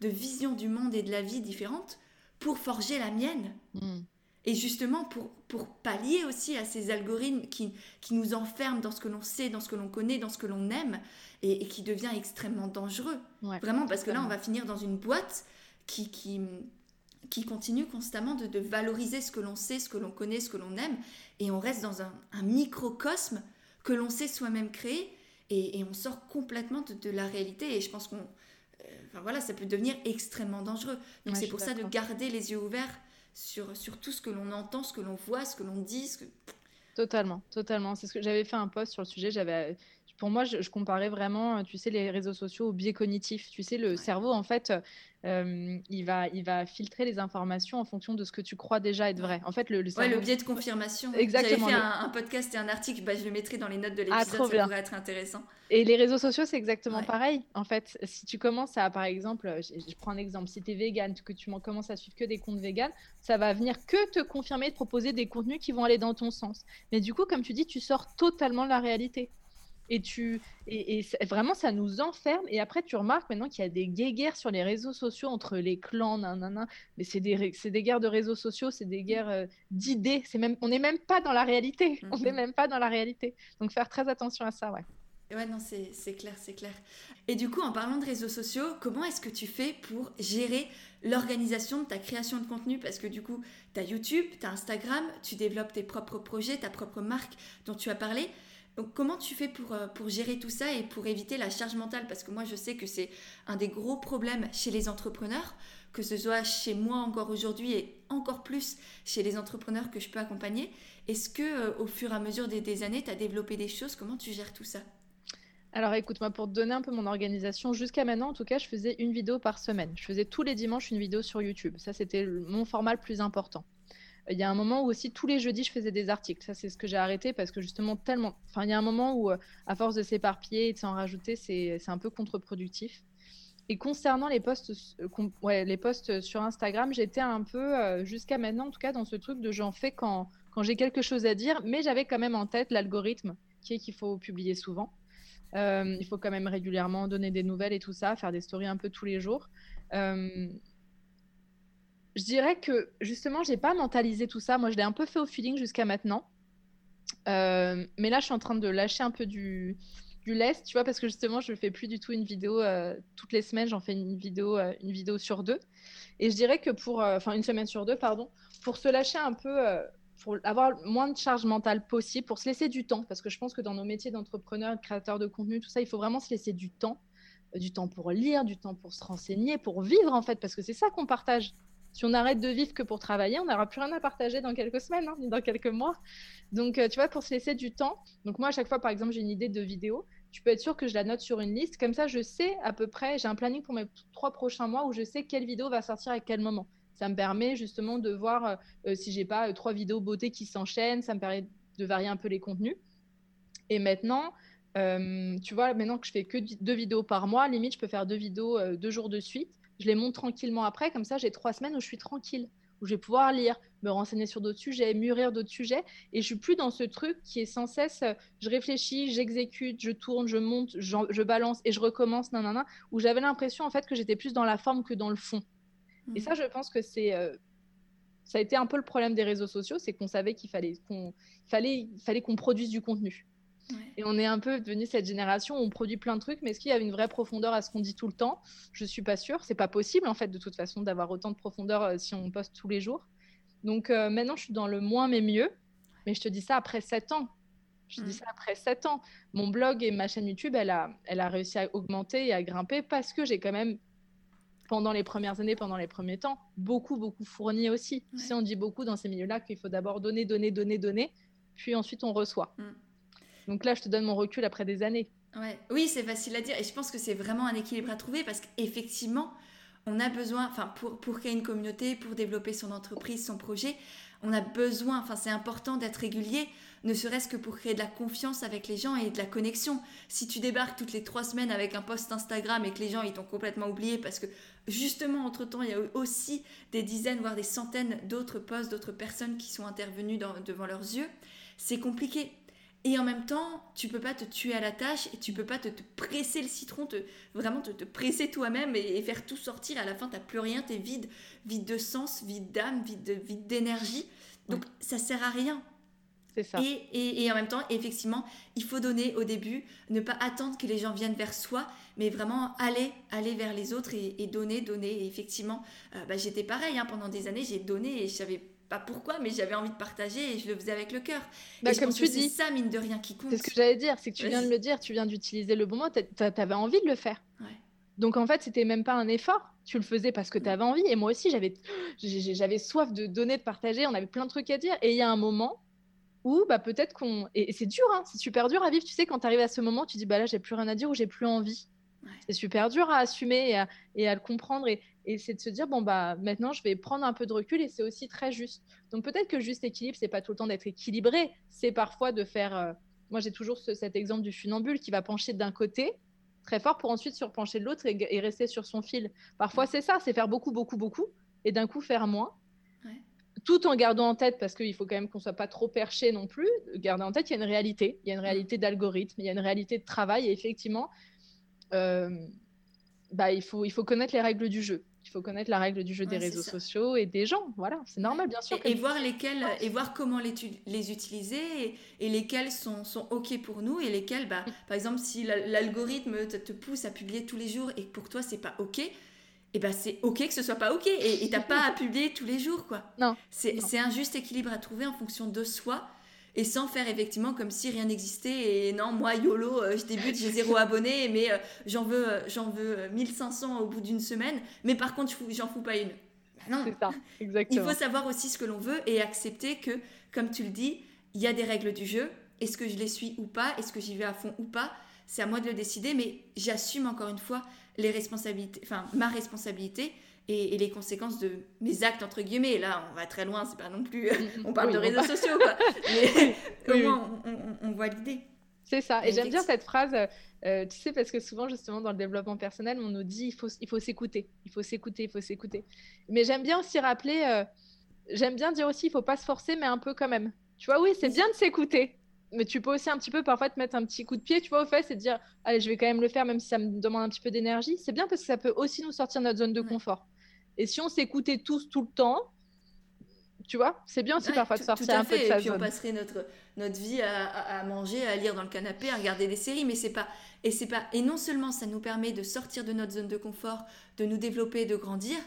de, visions du monde et de la vie différentes pour forger la mienne. Mm. Et justement pour, pour pallier aussi à ces algorithmes qui, qui nous enferment dans ce que l'on sait, dans ce que l'on connaît, dans ce que l'on aime et, qui devient extrêmement dangereux. Vraiment parce que là on va finir dans une boîte qui, qui, qui continue constamment de, valoriser ce que l'on sait, ce que l'on connaît, ce que l'on aime, et on reste dans un, microcosme que l'on sait soi-même créer, et, on sort complètement de, la réalité, et je pense qu'on... Euh, enfin voilà, ça peut devenir extrêmement dangereux. Donc c'est pour ça de garder les yeux ouverts sur, sur tout ce que l'on entend, ce que l'on voit, ce que l'on dit. Ce que... Totalement, totalement. C'est ce que j'avais fait un post sur le sujet. J'avais pour moi, je, comparais vraiment, euh, tu sais, les réseaux sociaux au biais cognitif. Tu sais, le cerveau, en fait, euh, il, va, il va filtrer les informations en fonction de ce que tu crois déjà être vrai. En fait, le, le, le biais de confirmation. Exactement. J'avais fait un, podcast et un article, bah, je le mettrai dans les notes de ah, l'épisode, ça pourrait être intéressant. Et les réseaux sociaux, c'est exactement pareil. En fait, si tu commences à, par exemple, je, prends un exemple, si tu es vegan, que tu commences à suivre que des comptes vegan, ça va venir que te confirmer, de proposer des contenus qui vont aller dans ton sens. Mais du coup, comme tu dis, tu sors totalement de la réalité et tu et, vraiment ça nous enferme. Et après tu remarques maintenant qu'il y a des guerres sur les réseaux sociaux entre les clans nanana mais c'est des c'est des guerres de réseaux sociaux c'est des guerres euh, d'idées. C'est même on n'est même pas dans la réalité. [laughs] On n'est mhm. même pas dans la réalité. Donc faire très attention à ça ouais. Ouais, non, c'est clair, c'est clair. Et du coup, en parlant de réseaux sociaux, comment est-ce que tu fais pour gérer l'organisation de ta création de contenu? Parce que du coup, tu as YouTube, tu as Instagram, tu développes tes propres projets, ta propre marque dont tu as parlé. Comment tu fais pour, euh, pour gérer tout ça et pour éviter la charge mentale? Parce que moi je sais que c'est un des gros problèmes chez les entrepreneurs, que ce soit chez moi encore aujourd'hui et encore plus chez les entrepreneurs que je peux accompagner. Est-ce que euh, au fur et à mesure des, années, tu as développé des choses? Comment tu gères tout ça? Alors écoute, moi pour te donner un peu mon organisation, jusqu'à maintenant en tout cas, je faisais une vidéo par semaine. Je faisais tous les dimanches une vidéo sur YouTube. Ça c'était mon format le plus important. Il y a un moment où aussi tous les jeudis, je faisais des articles. Ça, c'est ce que j'ai arrêté parce que justement, tellement. Enfin, il y a un moment où, euh, à force de s'éparpiller et de s'en rajouter, c'est un peu contre-productif. Et concernant les posts, euh, les posts sur Instagram, j'étais un peu, euh, jusqu'à maintenant en tout cas, dans ce truc de j'en fais quand, quand j'ai quelque chose à dire, mais j'avais quand même en tête l'algorithme qui est qu'il faut publier souvent. Il faut quand même régulièrement donner des nouvelles et tout ça, faire des stories un peu tous les jours. Je dirais que justement, j'ai pas mentalisé tout ça. Moi, je l'ai un peu fait au feeling jusqu'à maintenant. Euh, mais là, je suis en train de lâcher un peu du, du lest, tu vois, parce que justement, je fais plus du tout une vidéo toutes les semaines. J'en fais une vidéo, une vidéo sur deux. Et je dirais que pour, enfin, une semaine sur deux, pardon, pour se lâcher un peu pour avoir moins de charge mentale possible, pour se laisser du temps, parce que je pense que dans nos métiers d'entrepreneur, de créateur de contenu, tout ça, il faut vraiment se laisser du temps, euh, du temps pour lire, du temps pour se renseigner, pour vivre en fait, parce que c'est ça qu'on partage. Si on arrête de vivre que pour travailler, on n'aura plus rien à partager dans quelques semaines, hein, ni dans quelques mois. Donc, euh, tu vois, pour se laisser du temps. Donc, moi, à chaque fois, par exemple, j'ai une idée de vidéo, tu peux être sûr que je la note sur une liste. Comme ça, je sais à peu près, j'ai un planning pour mes trois prochains mois où je sais quelle vidéo va sortir à quel moment ça me permet justement de voir euh, euh, si j'ai pas euh, trois vidéos beauté qui s'enchaînent, ça me permet de varier un peu les contenus. Et maintenant, tu vois, maintenant que je fais que deux vidéos par mois, limite, je peux faire deux vidéos deux jours de suite. Je les monte tranquillement après, comme ça, j'ai trois semaines où je suis tranquille, où je vais pouvoir lire, me renseigner sur d'autres sujets, mûrir d'autres sujets. Et je suis plus dans ce truc qui est sans cesse, je réfléchis, j'exécute, je tourne, je monte, je balance et je recommence, nanana, où j'avais l'impression en fait que j'étais plus dans la forme que dans le fond. Et mm. ça, je pense que c'est euh, ça a été un peu le problème des réseaux sociaux, c'est qu'on savait qu'il fallait qu'on fallait, fallait qu'on produise du contenu. Et on est un peu devenu cette génération où on produit plein de trucs, mais est-ce qu'il y a une vraie profondeur à ce qu'on dit tout le temps? Je suis pas sûre. C'est pas possible en fait de toute façon d'avoir autant de profondeur euh, si on poste tous les jours. Donc euh, maintenant, je suis dans le moins mais mieux. Mais je te dis ça après sept ans. Je te dis mm. ça après sept ans. Mon blog et ma chaîne YouTube, elle a, elle a réussi à augmenter et à grimper parce que j'ai quand même pendant les premières années, pendant les premiers temps, beaucoup, beaucoup fourni aussi. Si on dit beaucoup dans ces milieux-là qu'il faut d'abord donner, donner, donner, donner, puis ensuite on reçoit. Mm. Donc là, je te donne mon recul après des années. Oui, c'est facile à dire. Et je pense que c'est vraiment un équilibre à trouver parce qu'effectivement, on a besoin, enfin, pour, pour créer une communauté, pour développer son entreprise, son projet, on a besoin, enfin, c'est important d'être régulier ne serait-ce que pour créer de la confiance avec les gens et de la connexion. Si tu débarques toutes les trois semaines avec un post Instagram et que les gens ils t'ont complètement oublié parce que justement entre-temps il y a aussi des dizaines voire des centaines d'autres posts, d'autres personnes qui sont intervenues devant leurs yeux, c'est compliqué. Et en même temps, tu peux pas te tuer à la tâche et tu peux pas te, presser le citron, te, vraiment te, presser toi-même et, faire tout sortir. À la fin, tu n'as plus rien, tu es vide, vide de sens, vide d'âme, vide d'énergie. Donc, ça sert à rien. Ça. Et, et, en même temps, effectivement, il faut donner au début, ne pas attendre que les gens viennent vers soi, mais vraiment aller, aller vers les autres et, donner, donner. Et effectivement, euh, bah, j'étais pareil, hein, pendant des années, j'ai donné et je savais pas pourquoi, mais j'avais envie de partager et je le faisais avec le cœur. Bah, comme tu dis, c'est ça, mine de rien, qui compte. C'est ce que j'allais dire, c'est que tu viens de le dire, tu viens d'utiliser le bon mot, tu avais envie de le faire. Donc en fait, c'était même pas un effort. Tu le faisais parce que tu avais envie. Et moi aussi, j'avais, [gasps] j'avais soif de donner, de partager. On avait plein de trucs à dire. Et il y a un moment, ou bah, peut-être qu'on. Et, c'est dur, hein, c'est super dur à vivre. Tu sais, quand tu arrives à ce moment, tu dis bah là, j'ai plus rien à dire ou j'ai plus envie. C'est super dur à assumer et à, le comprendre. Et, et c'est de se dire bon, bah maintenant, je vais prendre un peu de recul et c'est aussi très juste. Donc peut-être que juste équilibre, c'est pas tout le temps d'être équilibré. C'est parfois de faire. Euh, moi, j'ai toujours cet exemple du funambule qui va pencher d'un côté très fort pour ensuite surpencher de l'autre et, et, rester sur son fil. Parfois, c'est ça, c'est faire beaucoup, beaucoup, beaucoup et d'un coup faire moins tout en gardant en tête, parce qu'il faut quand même qu'on ne soit pas trop perché non plus, garder en tête qu'il y a une réalité, il y a une réalité d'algorithme, il y a une réalité de travail, et effectivement, bah, il, faut, il faut connaître les règles du jeu. Il faut connaître la règle du jeu des réseaux sociaux et des gens. Voilà, c'est normal, bien sûr. Et, voir lesquels, et voir comment les, les utiliser et, lesquels sont, sont, OK pour nous et lesquels, bah, mm. par exemple, si l'algorithme te, te, pousse à publier tous les jours et que pour toi, c'est pas OK, et eh ben c'est ok que ce soit pas ok et t'as pas à publier tous les jours quoi. Non. C'est un juste équilibre à trouver en fonction de soi et sans faire effectivement comme si rien n'existait et non moi YOLO euh, je débute j'ai zéro [laughs] abonné mais euh, j'en veux euh, j'en veux 1500 au bout d'une semaine mais par contre j'en fous pas une. Bah non. C'est ça, exactement. Il faut savoir aussi ce que l'on veut et accepter que comme tu le dis il y a des règles du jeu est-ce que je les suis ou pas? Est-ce que j'y vais à fond ou pas? C'est à moi de le décider mais j'assume encore une fois les responsabilités, enfin ma responsabilité et, les conséquences de mes actes entre guillemets. Là, on va très loin, c'est pas non plus, on parle de réseaux sociaux, quoi. [laughs] Mais au moins, on, voit l'idée. C'est ça. Et, j'aime bien cette phrase. Euh, tu sais, parce que souvent, justement, dans le développement personnel, on nous dit il faut, il faut s'écouter, il faut s'écouter, il faut s'écouter. Mais j'aime bien aussi rappeler, euh, j'aime bien dire aussi il faut pas se forcer, mais un peu quand même. Tu vois, oui, c'est bien de s'écouter. Mais tu peux aussi un petit peu parfois te mettre un petit coup de pied, tu vois, au fait, c'est de dire, allez, je vais quand même le faire, même si ça me demande un petit peu d'énergie. C'est bien parce que ça peut aussi nous sortir de notre zone de confort. Et si on s'écoutait tous tout le temps, tu vois, c'est bien aussi parfois de sortir un peu de sa Et puis on passerait notre, notre vie à, manger, à lire dans le canapé, à regarder des séries, mais c'est pas et c'est pas et non seulement ça nous permet de sortir de notre zone de confort, de nous développer, de grandir,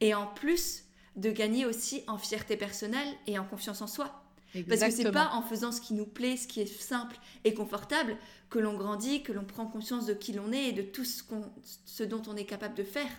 et en plus de gagner aussi en fierté personnelle et en confiance en soi. Parce que c'est pas en faisant ce qui nous plaît, ce qui est simple et confortable, que l'on grandit, que l'on prend conscience de qui l'on est et de tout ce, ce dont on est capable de faire.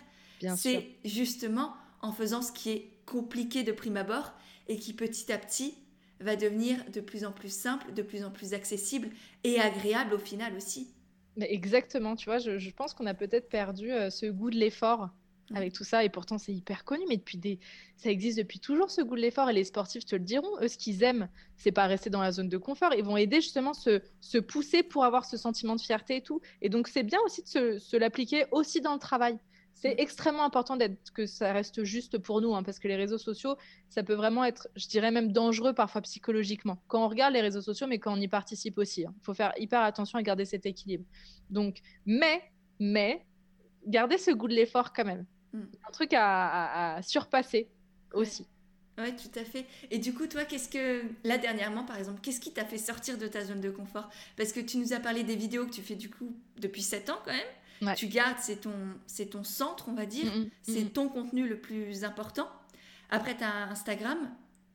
C'est justement en faisant ce qui est compliqué de prime abord et qui petit à petit va devenir de plus en plus simple, de plus en plus accessible et agréable au final aussi. Mais exactement, tu vois, je, pense qu'on a peut-être perdu euh, ce goût de l'effort avec tout ça et pourtant c'est hyper connu mais depuis des ça existe depuis toujours ce goût de l'effort et les sportifs te le diront eux ce qu'ils aiment c'est pas rester dans la zone de confort. Ils vont aider justement se, se pousser pour avoir ce sentiment de fierté et tout. Et donc c'est bien aussi de se, se l'appliquer aussi dans le travail c'est extrêmement important d'être que ça reste juste pour nous, hein, parce que les réseaux sociaux, ça peut vraiment être, je dirais même dangereux parfois psychologiquement. Quand on regarde les réseaux sociaux, mais quand on y participe aussi, il hein. faut faire hyper attention à garder cet équilibre. Donc, mais, mais, garder ce goût de l'effort quand même. Mm. Un truc à, surpasser aussi. Oui, tout à fait. Et du coup, toi, qu'est-ce que, là dernièrement, par exemple, qu'est-ce qui t'a fait sortir de ta zone de confort? Parce que tu nous as parlé des vidéos que tu fais du coup depuis 7 ans quand même. Tu gardes, c'est ton, c'est ton centre, on va dire. Mm, mm, c'est mm. ton contenu le plus important. Après, tu as Instagram.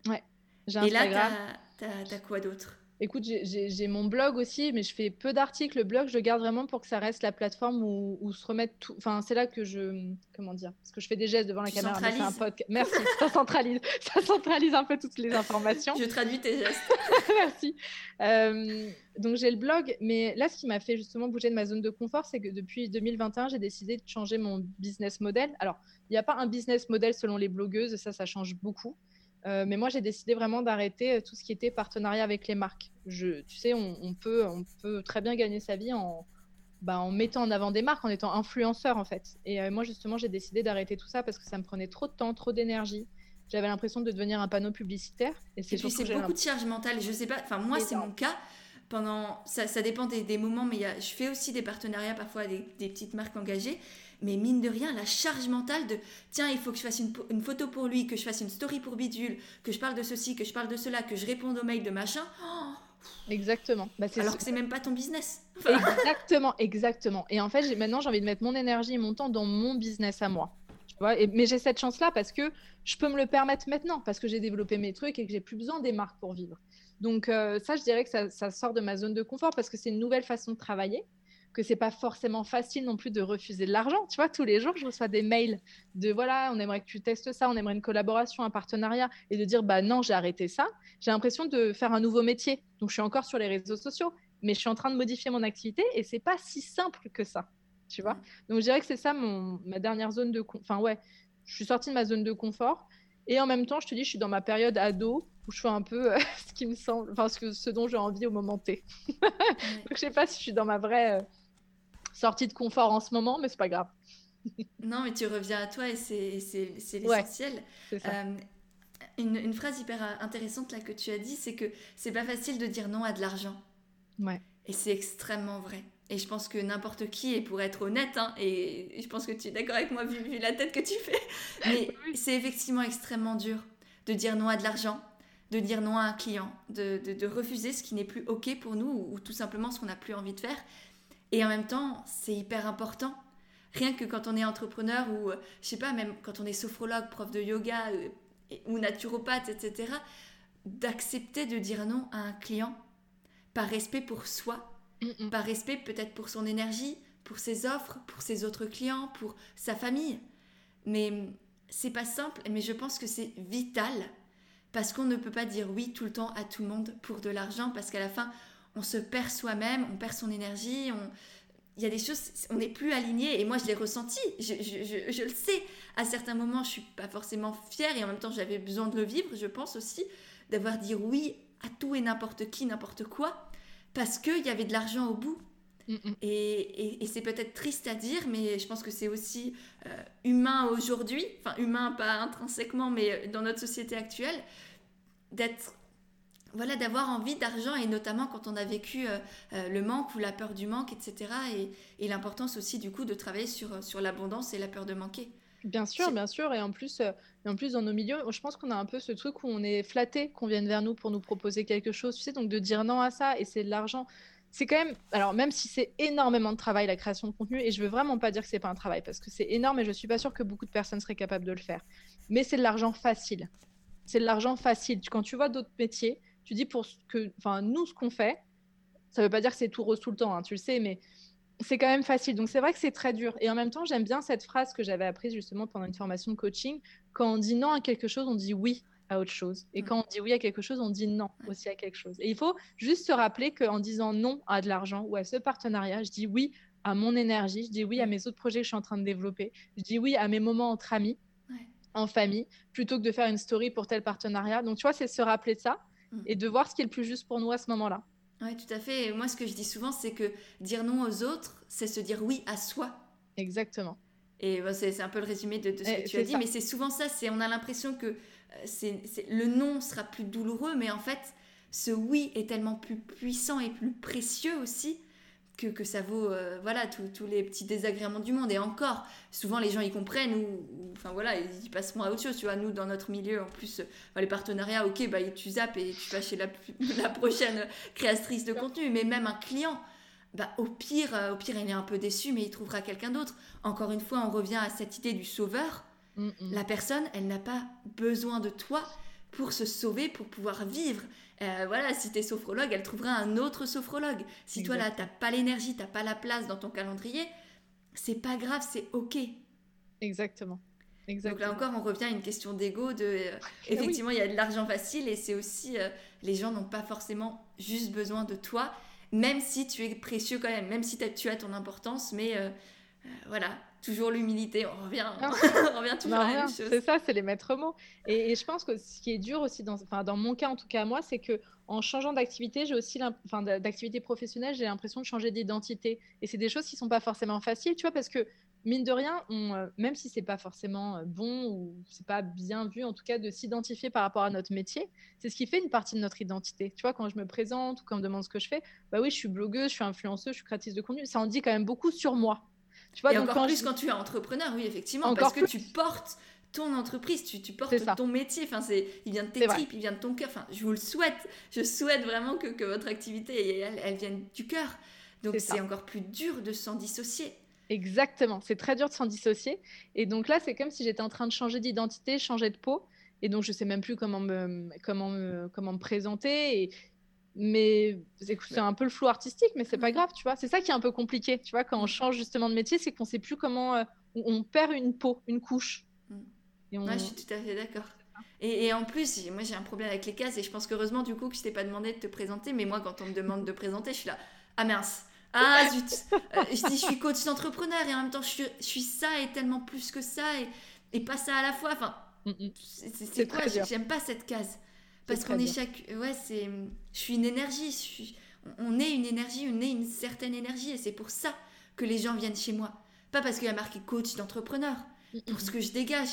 Ouais. J'ai Instagram. Et là, tu as, quoi d'autre? Écoute, j'ai mon blog aussi, mais je fais peu d'articles. Le blog, je garde vraiment pour que ça reste la plateforme où, se remettre tout. Enfin, c'est là que je. Comment dire Parce que je fais des gestes devant la caméra. Mais un podcast. Merci, [laughs] ça centralise. Ça centralise un peu toutes les informations. Je traduis tes gestes. [laughs] Merci. Euh, donc, j'ai le blog. Mais là, ce qui m'a fait justement bouger de ma zone de confort, c'est que depuis 2021, j'ai décidé de changer mon business model. Alors, il n'y a pas un business model selon les blogueuses. Ça, ça change beaucoup. Euh, mais moi, j'ai décidé vraiment d'arrêter euh, tout ce qui était partenariat avec les marques. Je, tu sais, on, peut, on peut très bien gagner sa vie en, bah, en mettant en avant des marques, en étant influenceur en fait. Et euh, moi, justement, j'ai décidé d'arrêter tout ça parce que ça me prenait trop de temps, trop d'énergie. J'avais l'impression de devenir un panneau publicitaire. Et, c'est puis c'est beaucoup de charge mentale. Je sais pas, enfin moi, c'est mon cas. Pendant, ça, ça dépend des, moments, mais y a, je fais aussi des partenariats parfois avec des petites marques engagées mais mine de rien, la charge mentale de tiens, il faut que je fasse une, photo pour lui, que je fasse une story pour Bidule, que je parle de ceci, que je parle de cela, que je réponde aux mails de machin. Oh exactement. Bah, Alors que c'est même pas ton business. exactement, exactement. Et en fait, maintenant, j'ai envie de mettre mon énergie et mon temps dans mon business à moi. Tu vois mais j'ai cette chance-là parce que je peux me le permettre maintenant, parce que j'ai développé mes trucs et que j'ai plus besoin des marques pour vivre. Donc euh, ça, je dirais que ça, ça, sort de ma zone de confort parce que c'est une nouvelle façon de travailler que c'est pas forcément facile non plus de refuser de l'argent. Tu vois, tous les jours, je reçois des mails de voilà, on aimerait que tu testes ça, on aimerait une collaboration, un partenariat, et de dire bah non, j'ai arrêté ça. J'ai l'impression de faire un nouveau métier. Donc je suis encore sur les réseaux sociaux, mais je suis en train de modifier mon activité et c'est pas si simple que ça. Tu vois? Donc je dirais que c'est ça mon ma dernière zone de enfin ouais, je suis sortie de ma zone de confort. Et en même temps, je te dis, je suis dans ma période ado où je fais un peu [laughs] ce qui me semble, enfin ce, que, ce dont j'ai envie au moment T. [laughs] Donc je sais pas si je suis dans ma vraie euh, sortie de confort en ce moment, mais c'est pas grave. [laughs] non, mais tu reviens à toi et c'est l'essentiel. Euh, une, phrase hyper intéressante là que tu as dit, c'est que c'est pas facile de dire non à de l'argent. Ouais. Et c'est extrêmement vrai. Et je pense que n'importe qui, et pour être honnête, hein, et je pense que tu es d'accord avec moi vu, la tête que tu fais, [laughs] mais c'est effectivement extrêmement dur de dire non à de l'argent, de dire non à un client, de, de, refuser ce qui n'est plus OK pour nous ou, ou tout simplement ce qu'on n'a plus envie de faire. Et en même temps, c'est hyper important. Rien que quand on est entrepreneur ou, euh, je sais pas, même quand on est sophrologue, prof de yoga euh, ou naturopathe, etc., d'accepter de dire non à un client par respect pour soi, par respect peut-être pour son énergie, pour ses offres, pour ses autres clients, pour sa famille. Mais c'est pas simple, mais je pense que c'est vital parce qu'on ne peut pas dire oui tout le temps à tout le monde pour de l'argent parce qu'à la fin, on se perd soi-même, on perd son énergie, on... il y a des choses, on n'est plus aligné. Et moi, je l'ai ressenti, je, le sais. À certains moments, je suis pas forcément fière et en même temps, j'avais besoin de le vivre, je pense aussi, d'avoir dit oui à tout et n'importe qui, n'importe quoi, parce qu'il y avait de l'argent au bout. Et, c'est peut-être triste à dire, mais je pense que c'est aussi euh, humain aujourd'hui, enfin humain pas intrinsèquement, mais dans notre société actuelle, d'être voilà, d'avoir envie d'argent et notamment quand on a vécu le manque ou la peur du manque, etc. Et, et l'importance aussi du coup de travailler sur, sur l'abondance et la peur de manquer. Bien sûr, bien sûr. Et en plus, euh, et en plus dans nos milieux, je pense qu'on a un peu ce truc où on est flatté qu'on vienne vers nous pour nous proposer quelque chose, tu sais, donc de dire non à ça et c'est de l'argent. C'est quand même, alors même si c'est énormément de travail la création de contenu, et je veux vraiment pas dire que c'est pas un travail parce que c'est énorme et je suis pas sûre que beaucoup de personnes seraient capables de le faire, mais c'est de l'argent facile. C'est de l'argent facile. Quand tu vois d'autres métiers, tu dis pour que, enfin nous ce qu'on fait, ça veut pas dire que c'est tout rose tout le temps, hein, tu le sais, mais c'est quand même facile. Donc c'est vrai que c'est très dur. Et en même temps, j'aime bien cette phrase que j'avais apprise justement pendant une formation de coaching. Quand on dit non à quelque chose, on dit oui à autre chose. Et quand on dit oui à quelque chose, on dit non aussi à quelque chose. Et il faut juste se rappeler qu'en disant non à de l'argent ou à ce partenariat, je dis oui à mon énergie, je dis oui à mes autres projets que je suis en train de développer, je dis oui à mes moments entre amis, en famille, plutôt que de faire une story pour tel partenariat. Donc tu vois, c'est se rappeler de ça mm. et de voir ce qui est le plus juste pour nous à ce moment-là. Oui, tout à fait. Et moi, ce que je dis souvent, c'est que dire non aux autres, c'est se dire oui à soi. Exactement. Et c'est un peu le résumé de, ce que tu as dit, mais c'est souvent ça. C'est on a l'impression que euh, c'est le non sera plus douloureux, mais en fait, ce oui est tellement plus puissant et plus précieux aussi que, que ça vaut euh, voilà tous les petits désagréments du monde. Et encore souvent les gens y comprennent ou, enfin voilà ils, passeront à autre chose tu vois. Nous dans notre milieu en plus euh, les partenariats ok bah tu zappes et tu vas chez la, [laughs] la prochaine créatrice de contenu. Mais même un client bah, au pire euh, au pire il est un peu déçu mais il trouvera quelqu'un d'autre. Encore une fois on revient à cette idée du sauveur. Mm, mm. la personne elle n'a pas besoin de toi pour se sauver pour pouvoir vivre euh, voilà, si tu es sophrologue, elle trouvera un autre sophrologue. Si toi là, t'as pas l'énergie, t'as pas la place dans ton calendrier, c'est pas grave, c'est ok. Exactement. Donc là encore, on revient à une question d'ego. De, euh, ah effectivement, il y a de l'argent facile et c'est aussi euh, les gens n'ont pas forcément juste besoin de toi, même si tu es précieux quand même, même si tu as ton importance, mais voilà, toujours l'humilité, on revient, [laughs] on revient toujours à la même chose. C'est ça, c'est les maîtres mots. Et, je pense que ce qui est dur aussi, dans, enfin, dans mon cas en tout cas moi, c'est que en changeant d'activité, j'ai aussi, enfin, d'activité professionnelle, j'ai l'impression de changer d'identité. Et c'est des choses qui sont pas forcément faciles, tu vois, parce que mine de rien, on, euh, même si c'est pas forcément euh, bon ou c'est pas bien vu, en tout cas, de s'identifier par rapport à notre métier, c'est ce qui fait une partie de notre identité. Tu vois, quand je me présente ou quand on me demande ce que je fais, bah oui, je suis blogueuse, je suis influenceuse, je suis créatrice de contenu, ça en dit quand même beaucoup sur moi. Tu vois, et encore plus quand tu es entrepreneur, oui, effectivement, parce que tu portes ton entreprise, tu, tu portes ton métier. Enfin, c'est, il vient de tes tripes, il vient de ton cœur. Enfin, je vous le souhaite. Je souhaite vraiment que, que votre activité, elle, elle, vienne du cœur. Donc, c'est encore plus dur de s'en dissocier. Exactement, c'est très dur de s'en dissocier. Et donc là, c'est comme si j'étais en train de changer d'identité, changer de peau. Et donc, je sais même plus comment me, comment me, comment me présenter. Et, mais c'est un peu le flou artistique, mais c'est pas grave, tu vois. C'est ça qui est un peu compliqué, tu vois, quand on change justement de métier, c'est qu'on sait plus comment euh, on perd une peau, une couche. Mm. Et je suis tout à fait d'accord. Et, en plus, moi j'ai un problème avec les cases et je pense qu'heureusement du coup que je t'ai pas demandé de te présenter, mais moi quand on me demande de présenter, je suis là, ah mince, ah zut, euh, je dis je suis coach d'entrepreneur et en même temps je suis, je suis, ça et tellement plus que ça et, et pas ça à la fois. Enfin, mm, mm. c'est quoi J'aime pas cette case. Parce qu'on est chaque. Ouais, c'est. Je suis une énergie. On est une énergie, on est une certaine énergie. Et c'est pour ça que les gens viennent chez moi. Pas parce qu'il y a marqué coach d'entrepreneur. Pour ce que je dégage,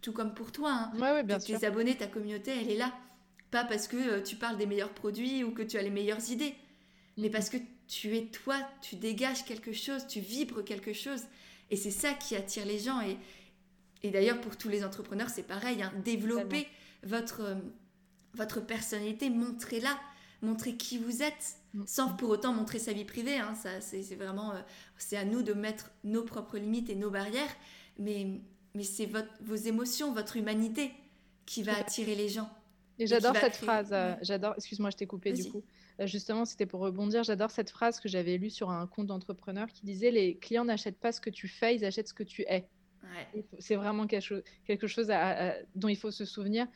tout, comme pour toi. Hein. Ouais, ouais, bien Tes abonnés, ta communauté, elle est là. Pas parce que euh, tu parles des meilleurs produits ou que tu as les meilleures idées. Mais parce que tu es toi, tu dégages quelque chose, tu vibres quelque chose. Et c'est ça qui attire les gens. Et, et d'ailleurs, pour tous les entrepreneurs, c'est pareil. Hein. Développer votre euh, votre personnalité, montrez-la, montrez qui vous êtes, mm. sans pour autant montrer sa vie privée. Hein. ça, c'est, vraiment, euh, c'est à nous de mettre nos propres limites et nos barrières, mais, mais c'est vos émotions, votre humanité qui va attirer les gens. Et j'adore cette phrase. Euh, j'adore. Excuse-moi, je t'ai coupé du coup. Euh, justement, c'était pour rebondir. J'adore cette phrase que j'avais lue sur un compte d'entrepreneur qui disait les clients n'achètent pas ce que tu fais, ils achètent ce que tu es. C'est vraiment quelque chose, quelque chose dont il faut se souvenir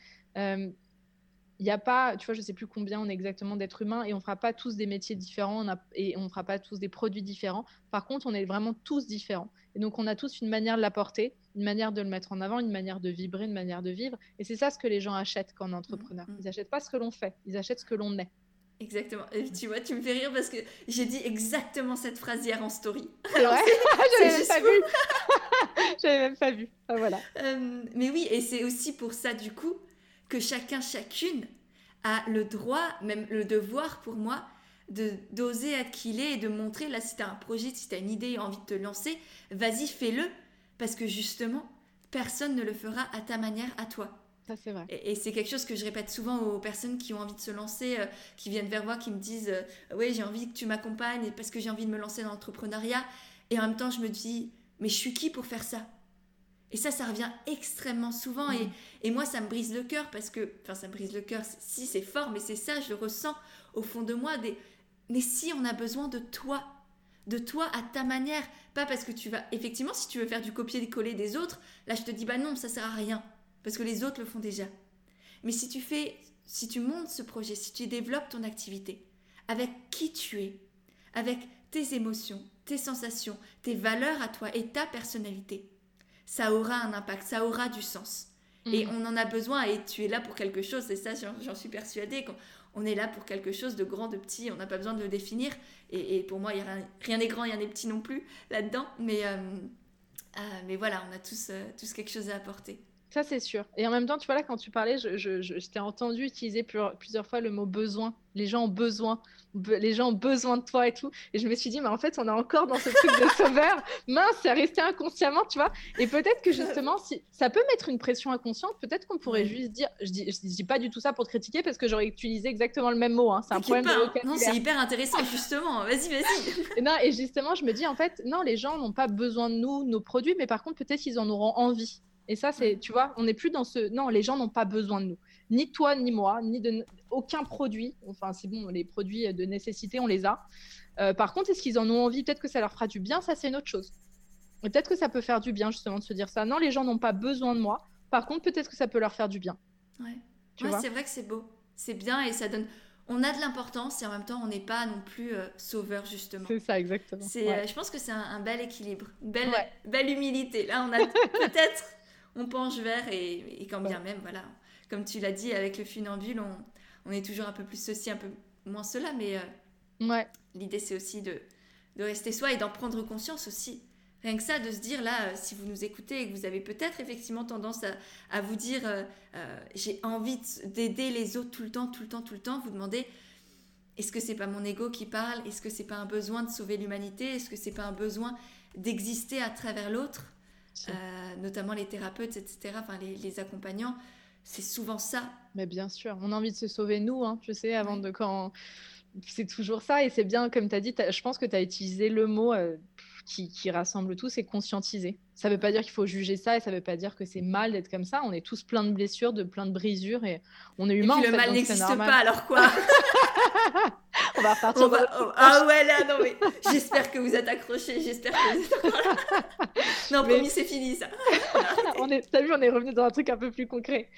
n'y a pas, tu vois, je sais plus combien on est exactement d'êtres humains et on fera pas tous des métiers différents et on fera pas tous des produits différents. Par contre, on est vraiment tous différents. Et donc, on a tous une manière de l'apporter, une manière de le mettre en avant, une manière de vibrer, une manière de vivre. Et c'est ça ce que les gens achètent quand on est entrepreneur. Mm, mm. Ils n'achètent pas ce que l'on fait, ils achètent ce que l'on est. Exactement. Et tu vois, tu me fais rire parce que j'ai dit exactement cette phrase hier en story. Alors, [laughs] [laughs] j'avais même pas vu. j'avais même pas vu. voilà. Euh, mais oui, et c'est aussi pour ça, du coup, que chacun, chacune a le droit, même le devoir pour moi, de d'oser être qui il est et de montrer, là, si tu as un projet, si tu as une idée, envie de te lancer, vas-y, fais-le. Parce que justement, personne ne le fera à ta manière, à toi. Ça, c'est vrai. Et, c'est quelque chose que je répète souvent aux personnes qui ont envie de se lancer, euh, qui viennent vers moi, qui me disent euh, Oui, j'ai envie que tu m'accompagnes parce que j'ai envie de me lancer dans l'entrepreneuriat. Et en même temps, je me dis Mais je suis qui pour faire ça? Et ça, ça revient extrêmement souvent. Et, mm. et, moi, ça me brise le cœur parce que. Enfin, ça me brise le cœur. Si, c'est fort, mais c'est ça, je le ressens au fond de moi. Des, mais si on a besoin de toi, de toi à ta manière, pas parce que tu vas. Effectivement, si tu veux faire du copier-coller des autres, là, je te dis Bah non, ça sert à rien parce que les autres le font déjà. Mais si tu fais, si tu montes ce projet, si tu développes ton activité, avec qui tu es, avec tes émotions, tes sensations, tes valeurs à toi et ta personnalité, ça aura un impact, ça aura du sens. Et mhm. on en a besoin et tu es là pour quelque chose, et ça j'en suis persuadée. On est là pour quelque chose de grand, de petit, on n'a pas besoin de le définir. Et, pour moi, y a rien n'est grand, rien n'est petit non plus là-dedans. Mais, euh, euh, mais voilà, on a tous, euh, tous quelque chose à apporter. Ça, c'est sûr. Et en même temps, tu vois, là, quand tu parlais, je, je, t'ai entendu utiliser plusieurs fois le mot besoin. Les gens ont besoin. les gens ont besoin de toi et tout. Et je me suis dit, mais en fait, on est encore dans ce truc de [laughs] sauveur. Mince, c'est resté inconsciemment, tu vois. Et peut-être que justement, si ça peut mettre une pression inconsciente, peut-être qu'on pourrait juste dire, je dis, je dis pas du tout ça pour te critiquer parce que j'aurais utilisé exactement le même mot. Hein. C'est un problème pas, de Non, c'est hyper intéressant, justement. Vas-y, vas-y. Et non, et justement, je me dis, en fait, non, les gens n'ont pas besoin de nous, nos produits, mais par contre, peut-être ils en auront envie. Et ça, c'est, tu vois, on n'est plus dans ce. Non, les gens n'ont pas besoin de nous. Ni toi, ni moi, ni de aucun produit. Enfin, c'est bon, les produits de nécessité, on les a. Euh, par contre, est-ce qu'ils en ont envie? Peut-être que ça leur fera du bien. Ça, c'est une autre chose. Peut-être que ça peut faire du bien, justement, de se dire ça. Non, les gens n'ont pas besoin de moi. Par contre, peut-être que ça peut leur faire du bien. Ouais. c'est vrai que c'est beau. C'est bien et ça donne. On a de l'importance et en même temps, on n'est pas non plus euh, sauveur, justement. C'est ça, exactement. C'est, euh, je pense que c'est un, bel équilibre, belle, belle humilité. Là, on a [laughs] peut-être on penche vers et, quand bien même, voilà, comme tu l'as dit, avec le funambule, on, est toujours un peu plus ceci, un peu moins cela, mais euh, ouais. l'idée c'est aussi de, de rester soi et d'en prendre conscience aussi. Rien que ça, de se dire là, euh, si vous nous écoutez et que vous avez peut-être effectivement tendance à, vous dire euh, j'ai envie d'aider les autres tout le temps, tout le temps, tout le temps, vous demandez est-ce que c'est pas mon ego qui parle? Est-ce que c'est pas un besoin de sauver l'humanité? Est-ce que c'est pas un besoin d'exister à travers l'autre? Euh, notamment les thérapeutes, etc., enfin les, accompagnants, c'est souvent ça. Mais bien sûr, on a envie de se sauver nous, hein, je sais, avant de quand... C'est toujours ça, et c'est bien, comme tu as dit, je pense que tu as utilisé le mot euh, qui, qui, rassemble tout, c'est conscientiser. Ça ne veut pas dire qu'il faut juger ça, et ça ne veut pas dire que c'est mal d'être comme ça. On est tous plein de blessures, de plein de brisures, et on est humain. Et le mal n'existe pas, alors quoi? [laughs] on va repartir. Ah ouais, là, non, mais j'espère que vous êtes accrochés. J'espère que vous êtes. non, promis, c'est fini ça. [laughs] on est, t'as vu, on est revenu dans un truc un peu plus concret.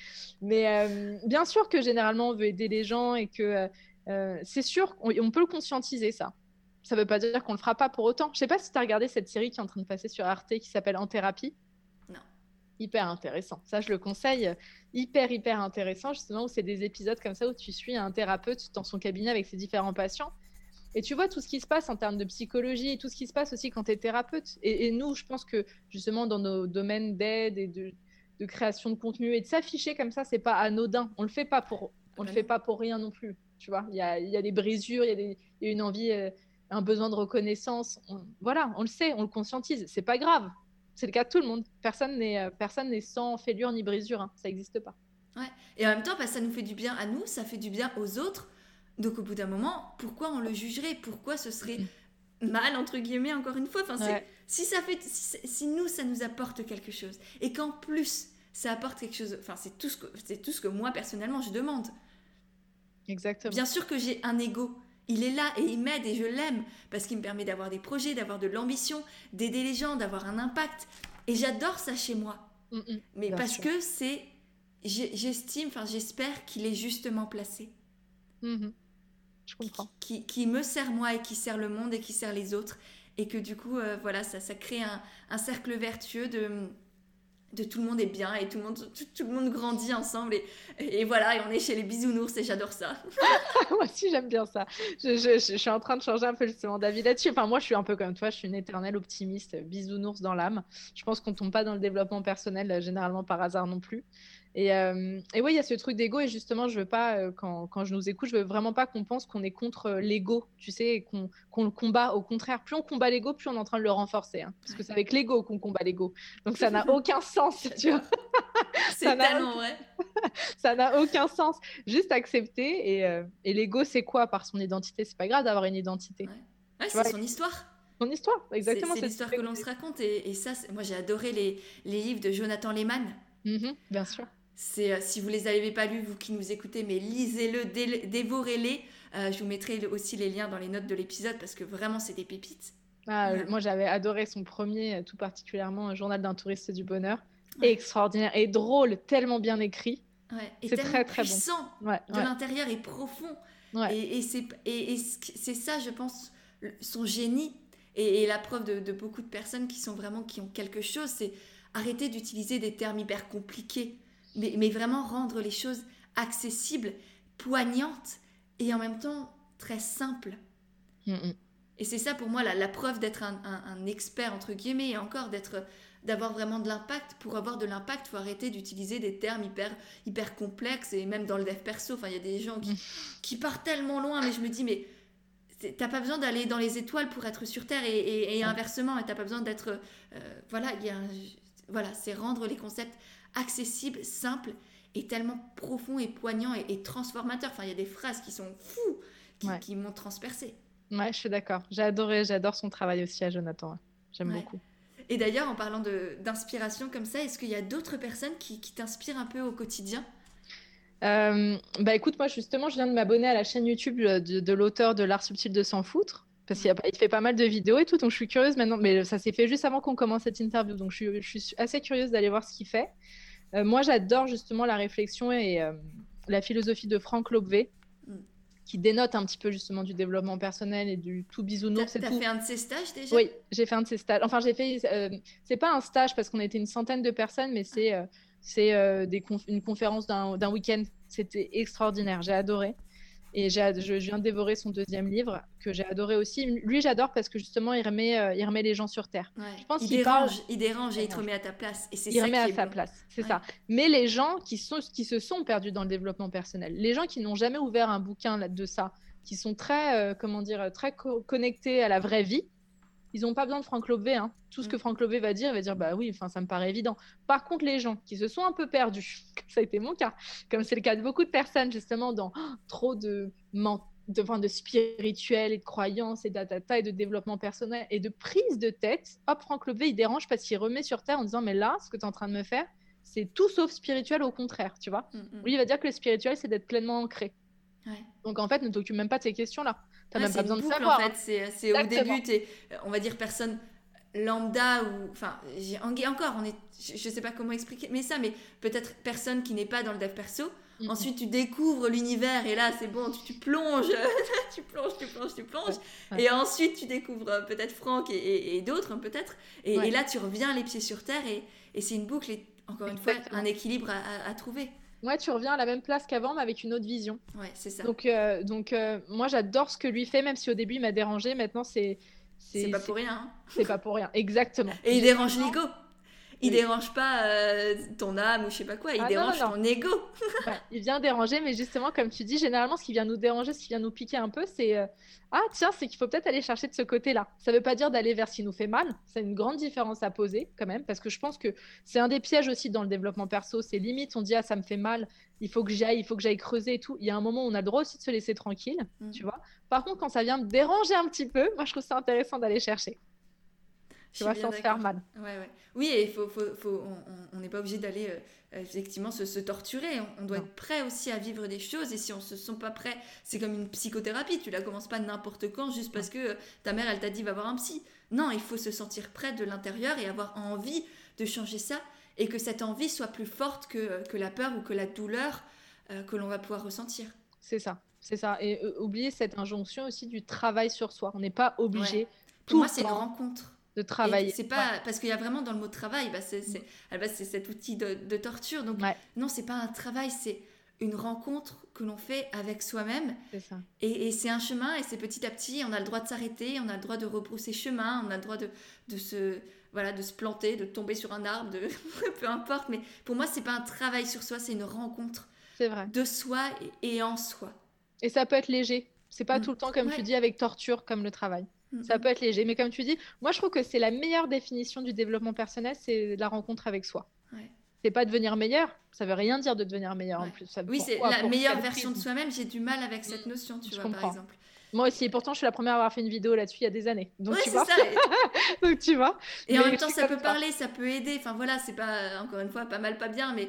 Mais euh, bien sûr que généralement, on veut aider les gens et que euh, c'est sûr, on, on, peut le conscientiser ça. Ça ne veut pas dire qu'on le fera pas pour autant. Je sais pas si tu as regardé cette série qui est en train de passer sur Arte qui s'appelle En thérapie hyper intéressant. Ça, je le conseille. Hyper, hyper intéressant, justement, où c'est des épisodes comme ça où tu suis un thérapeute dans son cabinet avec ses différents patients. Et tu vois tout ce qui se passe en termes de psychologie et tout ce qui se passe aussi quand tu es thérapeute. Et, nous, je pense que justement, dans nos domaines d'aide et de, création de contenu et de s'afficher comme ça, c'est pas anodin. On le fait pas pour, on le fait pas pour rien non plus. Tu vois, il y a, y a, des brisures, il y, a une envie, euh, un besoin de reconnaissance. voilà, on le sait, on le conscientise. C'est pas grave. C'est le cas de tout le monde. Personne n'est euh, personne n'est sans fêlure ni brisure. Hein. Ça n'existe pas. Ouais. Et en même temps, bah, ça nous fait du bien à nous, ça fait du bien aux autres. Donc au bout d'un moment, pourquoi on le jugerait? Pourquoi ce serait [laughs] mal entre guillemets encore une fois? Enfin, Si ça fait, si, nous ça nous apporte quelque chose et qu'en plus ça apporte quelque chose, enfin c'est tout ce que c'est tout ce que moi personnellement je demande. Exactement. Bien sûr que j'ai un ego, il est là et il m'aide et je l'aime parce qu'il me permet d'avoir des projets, d'avoir de l'ambition, d'aider les gens, d'avoir un impact. Et j'adore ça chez moi. Mm, mm. Mais parce que c'est, j'estime, enfin j'espère qu'il est justement placé. Mm-hmm. Je comprends. Qui, me sert moi et qui sert le monde et qui sert les autres. Et que du coup, euh, voilà, ça, ça crée un cercle vertueux de de tout le monde est bien et tout le monde, tout, le monde grandit ensemble. Et, et, voilà, et on est chez les bisounours et j'adore ça. [laughs] moi aussi, j'aime bien ça. Je, je, je, suis en train de changer un peu justement d'avis là-dessus. Enfin, moi, je suis un peu comme toi, je suis une éternelle optimiste, bisounours dans l'âme. Je pense qu'on tombe pas dans le développement personnel euh, généralement par hasard non plus. Et, euh, et oui, il y a ce truc d'ego. Et justement, je veux pas, euh, quand, quand, je nous écoute, je veux vraiment pas qu'on pense qu'on est contre l'ego, tu sais, qu'on le combat. Au contraire, plus on combat l'ego, plus on est en train de le renforcer. Hein. parce que c'est avec l'ego qu'on combat l'ego. Donc ça n'a [laughs] aucun sens, tu vois. c'est tellement vrai. [laughs] ça n'a aucun sens. Juste accepter. Et, euh, et l'ego, c'est quoi? Par son identité C'est pas grave d'avoir une identité. Ouais, c'est son histoire. Son histoire, exactement. C'est l'histoire que l'on se raconte. Et, et ça, moi, j'ai adoré les, les livres de Jonathan Lehman. Mmh bien sûr. C'est euh, si vous les avez pas lus, vous qui nous écoutez, mais lisez-le, dévorez-les. Euh, je vous mettrai aussi les liens dans les notes de l'épisode parce que vraiment c'est des pépites. Ah, Moi j'avais adoré son premier, tout particulièrement Journal d'un touriste du bonheur. Extraordinaire et drôle, tellement bien écrit. c'est très très puissant bon. de l'intérieur et profond. Et, et c'est ça, je pense, son génie et, la preuve de, de, beaucoup de personnes qui sont vraiment qui ont quelque chose, c'est arrêter d'utiliser des termes hyper compliqués mais, vraiment rendre les choses accessibles, poignantes et en même temps très simples. Mm, mm. Et c'est ça pour moi la, preuve d'être un, expert, entre guillemets, et encore d'être d'avoir vraiment de l'impact. Pour avoir de l'impact, il faut arrêter d'utiliser des termes hyper, hyper complexes, et même dans le dev perso, enfin, il y a des gens qui, mm. qui partent tellement loin, mais je me dis, mais t'as pas besoin d'aller dans les étoiles pour être sur Terre, et, et, inversement, t'as pas besoin d'être... Euh, voilà, il y a voilà, c'est rendre les concepts accessible, simple et tellement profond et poignant et, transformateur. Enfin, il y a des phrases qui sont fous, qui, m'ont transpercé. Ouais, je suis d'accord. J'ai adoré, j'adore son travail aussi à Jonathan. J'aime beaucoup. Et d'ailleurs, en parlant d'inspiration comme ça, est-ce qu'il y a d'autres personnes qui, t'inspirent un peu au quotidien? Euh, bah écoute, moi justement, je viens de m'abonner à la chaîne YouTube de, de l'auteur de L'Art subtil de s'en foutre parce qu'il fait pas mal de vidéos et tout, donc je suis curieuse maintenant, mais ça s'est fait juste avant qu'on commence cette interview, donc je suis assez curieuse d'aller voir ce qu'il fait. Euh, moi, j'adore justement la réflexion et euh, la philosophie de Franck Lobvé, mm. qui dénote un petit peu justement du développement personnel et du tout bisounours. T'as fait un de ses stages déjà? Oui, j'ai fait un de ses stages. Enfin, j'ai fait. Euh, c'est pas un stage parce qu'on était une centaine de personnes, mais c'est c'est une conférence d'un week-end. C'était extraordinaire. J'ai adoré. Et je viens de dévorer son deuxième livre, que j'ai adoré aussi. Lui, j'adore parce que justement, il remet, euh, il remet les gens sur Terre. Je pense il, dérange, il dérange et il te remet à ta place. Et il remet à sa place, c'est ça. Mais les gens qui, sont, qui se sont perdus dans le développement personnel, les gens qui n'ont jamais ouvert un bouquin de ça, qui sont très, euh, comment dire, très connectés à la vraie vie, ils n'ont pas besoin de Franck Lobé. Hein. Tout ce que mm. Franck Lobé va dire, il va dire bah oui, enfin ça me paraît évident. Par contre, les gens qui se sont un peu perdus, [laughs] ça a été mon cas, comme c'est le cas de beaucoup de personnes justement dans [gasps] trop de de, enfin, de spirituel et de croyances et et de développement personnel et de prise de tête, hop, Franck Lobé, il dérange parce qu'il remet sur terre en disant, mais là, ce que tu es en train de me faire, c'est tout sauf spirituel, au contraire, tu vois. Mm, mm. Lui, il va dire que le spirituel, c'est d'être pleinement ancré. Donc, en fait, ne t'occupe même pas de ces questions-là. Tu n'as même pas besoin de savoir. En fait, hein. c'est au début, es, on va dire, personne lambda ou enfin encore on est je, sais pas comment expliquer mais ça mais peut-être personne qui n'est pas dans le dev perso. Ensuite tu découvres l'univers et là c'est bon tu, plonges [laughs] tu plonges tu plonges tu plonges. Et ensuite tu découvres euh, peut-être Franck et, d'autres hein, peut-être. Et, là tu reviens les pieds sur terre et, c'est une boucle et encore une fois un équilibre à, trouver Ouais, tu reviens à la même place qu'avant, mais avec une autre vision. Ouais, c'est ça. Donc, euh, donc euh, moi, j'adore ce que lui fait, même si au début, il m'a dérangé. Maintenant, c'est. C'est pas pour rien. Hein. C'est pas pour rien, exactement. Et il dérange l'ego. Il dérange pas euh, ton âme ou je sais pas quoi, il ah, dérange ton ego. [laughs] il vient déranger, mais justement, comme tu dis, généralement, ce qui vient nous déranger, ce qui vient nous piquer un peu, c'est euh, ah tiens, c'est qu'il faut peut-être aller chercher de ce côté-là. Ça veut pas dire d'aller vers ce qui nous fait mal. C'est une grande différence à poser quand même, parce que je pense que c'est un des pièges aussi dans le développement perso. C'est limite, on dit ah ça me fait mal, il faut que j'aille, il faut que j'aille creuser et tout. Il y a un moment où on a le droit aussi de se laisser tranquille, mm. tu vois. Par contre, quand ça vient me déranger un petit peu, moi je trouve ça intéressant d'aller chercher tu vois, sans se faire mal. Ouais, ouais. Oui, et faut, faut, faut, on n'est pas obligé d'aller euh, effectivement se, se, torturer. On, doit être prêt aussi à vivre des choses. Et si on ne se sent pas prêt, c'est comme une psychothérapie. Tu la commences pas n'importe quand juste parce que euh, ta mère, elle t'a dit va voir un psy. Non, il faut se sentir prêt de l'intérieur et avoir envie de changer ça. Et que cette envie soit plus forte que, que la peur ou que la douleur euh, que l'on va pouvoir ressentir. C'est ça. C'est ça. Et oublier cette injonction aussi du travail sur soi. On n'est pas obligé. Pour moi, c'est une rencontre de travailler. C'est pas parce qu'il y a vraiment dans le mot travail, bah c'est cet outil de, torture. Donc non, c'est pas un travail, c'est une rencontre que l'on fait avec soi-même. Et, et c'est un chemin et c'est petit à petit, on a le droit de s'arrêter, on a le droit de rebrousser chemin, on a le droit de, de se voilà, de se planter, de tomber sur un arbre, de [laughs] peu importe. Mais pour moi, c'est pas un travail sur soi, c'est une rencontre. Vrai. De soi et, en soi. Et ça peut être léger. C'est pas mm. tout le temps, comme tu dis, avec torture, comme le travail. Mm, ça mm. peut être léger. Mais comme tu dis, moi, je trouve que c'est la meilleure définition du développement personnel, c'est la rencontre avec soi. Ouais. C'est pas devenir meilleur. Ça veut rien dire de devenir meilleur en plus. oui, c'est la meilleure version de soi-même. J'ai du mal avec cette notion, tu vois, par exemple. Moi aussi, et pourtant, je suis la première à avoir fait une vidéo là-dessus il y a des années. Donc, tu vois. Ça. [laughs] Donc, tu vois. Et en même temps, ça peut parler, ça peut aider. Enfin, voilà, c'est pas, encore une fois, pas mal, pas bien, mais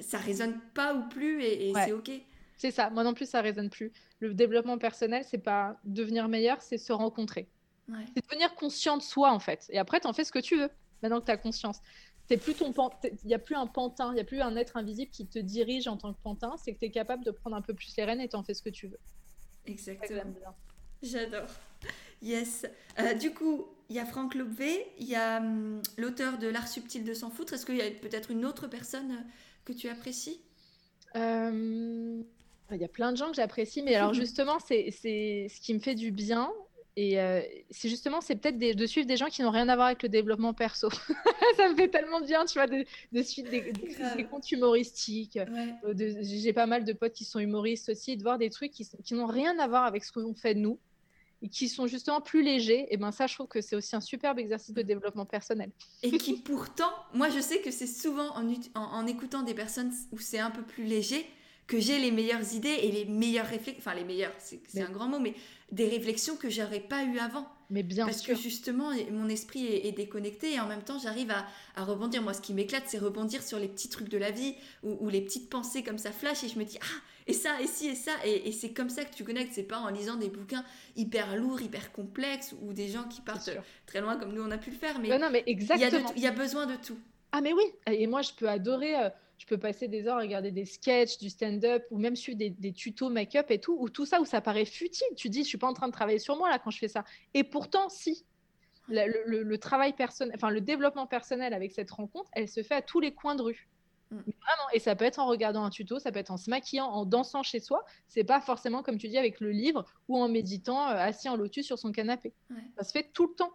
ça résonne pas ou plus et, c'est OK. C'est ça. Moi non plus, ça résonne plus. Le développement personnel, c'est pas devenir meilleur, c'est se rencontrer. C'est devenir conscient de soi, en fait. Et après, tu en fais ce que tu veux, maintenant que tu as conscience. Il n'y a plus un pantin, il n'y a plus un être invisible qui te dirige en tant que pantin. C'est que tu es capable de prendre un peu plus les rênes et tu en fais ce que tu veux. Exactement. J'adore. Yes. Euh, du coup, il y a Franck Lobvé, il y a hum, l'auteur de L'art subtil de s'en foutre. Est-ce qu'il y a peut-être une autre personne euh, que tu apprécies? Euh, Il y a plein de gens que j'apprécie, mais alors [laughs] justement, c'est ce qui me fait du bien. Et c'est justement, c'est peut-être de suivre des gens qui n'ont rien à voir avec le développement perso. [laughs] ça me fait tellement bien, tu vois, de, suivre des, comptes humoristiques. J'ai pas mal de potes qui sont humoristes aussi, de voir des trucs qui, qui n'ont rien à voir avec ce qu'on fait de nous et qui sont justement plus légers, et ben ça, je trouve que c'est aussi un superbe exercice de développement personnel. Et qui pourtant, moi je sais que c'est souvent en, en, écoutant des personnes où c'est un peu plus léger que j'ai les meilleures idées et les meilleures réflexions, enfin les meilleures, c'est un grand mot, mais des réflexions que j'aurais pas eu avant. Mais bien Parce que justement, mon esprit est, déconnecté et en même temps, j'arrive à, à, rebondir. Moi, ce qui m'éclate, c'est rebondir sur les petits trucs de la vie ou, ou, les petites pensées comme ça flash et je me dis, ah, et ça, et ci, et ça. Et, c'est comme ça que tu connectes. C'est pas en lisant des bouquins hyper lourds, hyper complexes ou des gens qui partent très loin comme nous on a pu le faire. Mais, non, mais exactement. Il y, a besoin de tout. Ah, mais oui. Et moi, je peux adorer. Euh, je peux passer des heures à regarder des sketchs, du stand-up ou même suivre des, tutos make-up et tout, ou tout ça où ça paraît futile. Tu dis, je suis pas en train de travailler sur moi là quand je fais ça. Et pourtant, si. Le, travail personnel, enfin le développement personnel avec cette rencontre, elle se fait à tous les coins de rue. Mm. Vraiment, et ça peut être en regardant un tuto, ça peut être en se maquillant, en dansant chez soi. C'est pas forcément comme tu dis avec le livre ou en méditant euh, assis en lotus sur son canapé. Ça se fait tout le temps.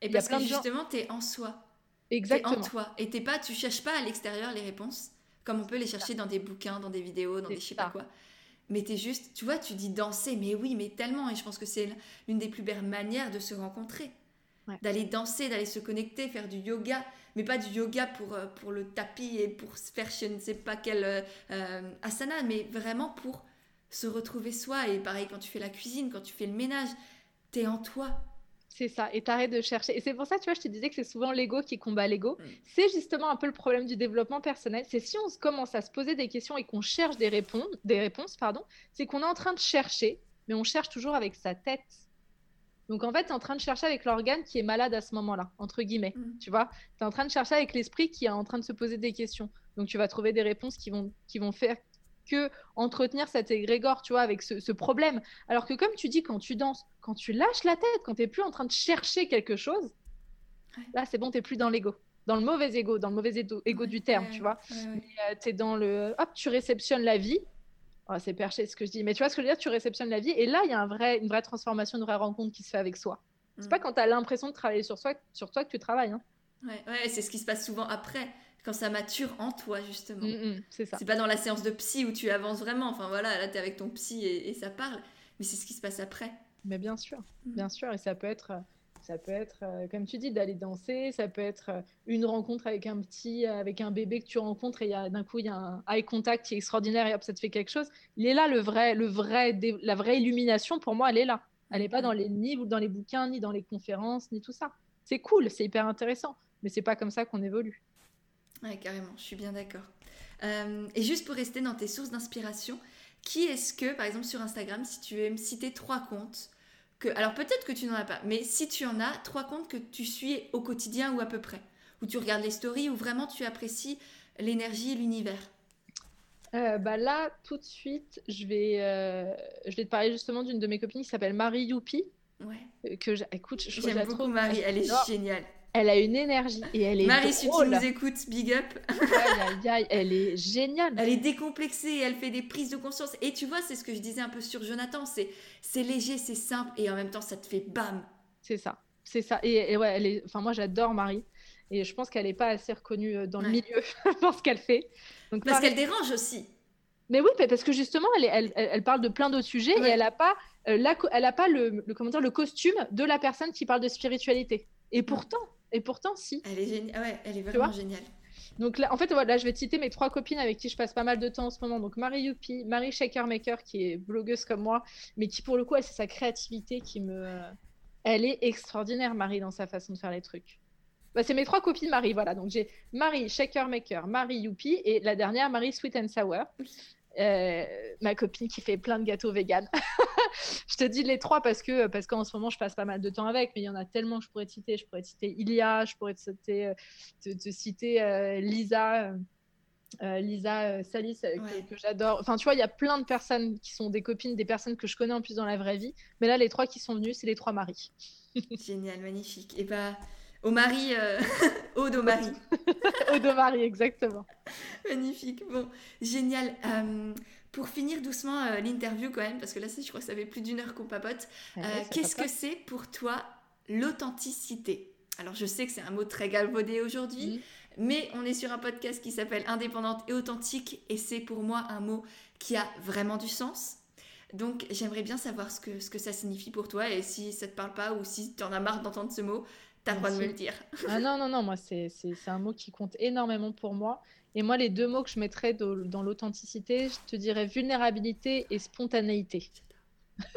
Et parce que justement, tu es en soi. Exactement. En toi. Et t'es pas, tu cherches pas à l'extérieur les réponses, comme on peut les chercher dans des bouquins, dans des vidéos, dans des je sais pas quoi. Mais tu es juste, tu vois, tu dis danser, mais oui, mais tellement. Et je pense que c'est l'une des plus belles manières de se rencontrer. D'aller danser, d'aller se connecter, faire du yoga mais pas du yoga pour, euh, pour le tapis et pour faire je ne sais pas quel euh, euh, asana, mais vraiment pour se retrouver soi. Et pareil, quand tu fais la cuisine, quand tu fais le ménage, tu es en toi. C'est ça, et t'arrêtes de chercher. Et c'est pour ça, tu vois, je te disais que c'est souvent l'ego qui combat l'ego. Mm. C'est justement un peu le problème du développement personnel. C'est si on commence à se poser des questions et qu'on cherche des réponses, des réponses pardon, c'est qu'on est en train de chercher, mais on cherche toujours avec sa tête. Donc en fait, tu es en train de chercher avec l'organe qui est malade à ce moment-là, entre guillemets. Mm. Tu vois Tu es en train de chercher avec l'esprit qui est en train de se poser des questions. Donc tu vas trouver des réponses qui vont, qui vont faire que entretenir cet égrégore, tu vois, avec ce, problème. Alors que comme tu dis, quand tu danses, quand tu lâches la tête, quand tu n'es plus en train de chercher quelque chose, là, c'est bon, tu n'es plus dans l'ego. Dans le mauvais ego, dans le mauvais ego, du terme, tu vois. Euh, tu es dans le... Hop, tu réceptionnes la vie Oh, c'est perché ce que je dis. Mais tu vois ce que je veux dire Tu réceptionnes la vie. Et là, il y a un vrai, une vraie transformation, une vraie rencontre qui se fait avec soi. C'est pas mm. quand tu as l'impression de travailler sur, soi, sur toi que tu travailles. Hein. Ouais, ouais c'est ce qui se passe souvent après, quand ça mature en toi, justement. Mm, mm, c'est ça. C'est pas dans la séance de psy où tu avances vraiment. Enfin voilà, là, tu es avec ton psy et, et, ça parle. Mais c'est ce qui se passe après. Mais bien sûr, bien sûr. Et ça peut être euh, ça peut être, euh, comme tu dis, d'aller danser. Ça peut être euh, une rencontre avec un petit, euh, avec un bébé que tu rencontres et d'un coup, il y a un eye contact qui est extraordinaire et hop, ça te fait quelque chose. Il est là, le vrai, le vrai, la vraie illumination, pour moi, elle est là. Elle n'est pas dans les livres, dans les bouquins, ni dans les conférences, ni tout ça. C'est cool, c'est hyper intéressant, mais c'est pas comme ça qu'on évolue. Ouais, carrément, je suis bien d'accord. et juste pour rester dans tes sources d'inspiration, qui est-ce que, par exemple sur Instagram, si tu veux me citer trois comptes alors peut-être que tu n'en as pas, mais si tu en as, trois comptes que tu suis au quotidien ou à peu près, où tu regardes les stories, où vraiment tu apprécies l'énergie et l'univers. Euh, bah là, tout de suite, je vais, euh, je vais te parler justement d'une de mes copines qui s'appelle Marie Youpi. Ouais. Euh, que écoute, j'aime beaucoup Marie, elle est géniale. Elle a une énergie et elle est Marie, si tu nous écoutes, big up. elle est géniale. Elle est décomplexée, elle fait des prises de conscience. Et tu vois, c'est ce que je disais un peu sur Jonathan, c'est c'est léger, c'est simple et en même temps ça te fait bam. C'est ça. c'est ça. Et, ouais, elle est... enfin, moi, j'adore Marie. Et je pense qu'elle n'est pas assez reconnue euh, dans le milieu [laughs] pour ce qu'elle fait. Donc, parce qu'elle dérange aussi. Mais oui, parce que justement, elle, elle, elle, parle de plein d'autres sujets et elle n'a pas, euh, elle a pas le, le, comment dire, le costume de la personne qui parle de spiritualité. Et pourtant, et pourtant, si. Elle est, géniale. Ouais, elle est vraiment géniale. Donc là, en fait, voilà, je vais te citer mes trois copines avec qui je passe pas mal de temps en ce moment. Donc Marie Youpi, Marie Shakermaker, qui est blogueuse comme moi, mais qui pour le coup, c'est sa créativité qui me. Elle est extraordinaire, Marie, dans sa façon de faire les trucs. Bah, c'est mes trois copines Marie, voilà. Donc j'ai Marie Shakermaker, Marie Youpi et la dernière, Marie Sweet and Sour. Euh, ma copine qui fait plein de gâteaux vegan. [laughs] je te dis les trois parce que parce qu'en ce moment je passe pas mal de temps avec, mais il y en a tellement que je pourrais te citer. Je pourrais te citer Ilia, je pourrais te citer, te, citer euh, Lisa. Lisa Salis que, j'adore. Enfin, tu vois, il y a plein de personnes qui sont des copines, des personnes que je connais en plus dans la vraie vie. Mais là, les trois qui sont venus, c'est les trois maris. [laughs] Génial, magnifique. Et bah, au mari, euh... [laughs] Aude au mari. [laughs] Aude au mari, exactement. Magnifique. Bon, génial. Euh, pour finir doucement euh, l'interview quand même, parce que là, je crois que ça fait plus d'une heure qu'on papote. Euh, qu'est-ce que c'est pour toi l'authenticité? Alors, je sais que c'est un mot très galvaudé aujourd'hui, mais on est sur un podcast qui s'appelle Indépendante et authentique, et c'est pour moi un mot qui a vraiment du sens. Donc j'aimerais bien savoir ce que, ce que ça signifie pour toi et si ça te parle pas ou si tu en as marre d'entendre ce mot, T'as le droit de me le dire. ah non, non, non, moi, c'est un mot qui compte énormément pour moi. Et moi, les deux mots que je mettrais dans l'authenticité, je te dirais vulnérabilité et spontanéité. [laughs]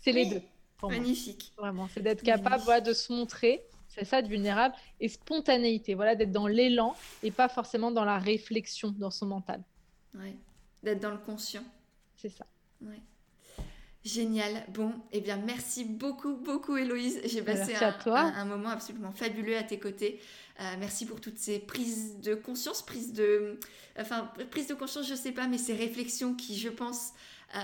c'est les deux. Magnifique. Vraiment, c'est d'être capable de se montrer, c'est ça, de vulnérable, et spontanéité, voilà, d'être dans l'élan et pas forcément dans la réflexion, dans son mental. Ouais, d'être dans le conscient. C'est ça. Ouais. Génial. Bon, eh bien, merci beaucoup, beaucoup, Héloïse. J'ai passé un, moment absolument fabuleux à tes côtés. Euh, merci pour toutes ces prises de conscience, prises de, enfin, prises de conscience, je sais pas, mais ces réflexions qui, je pense, euh,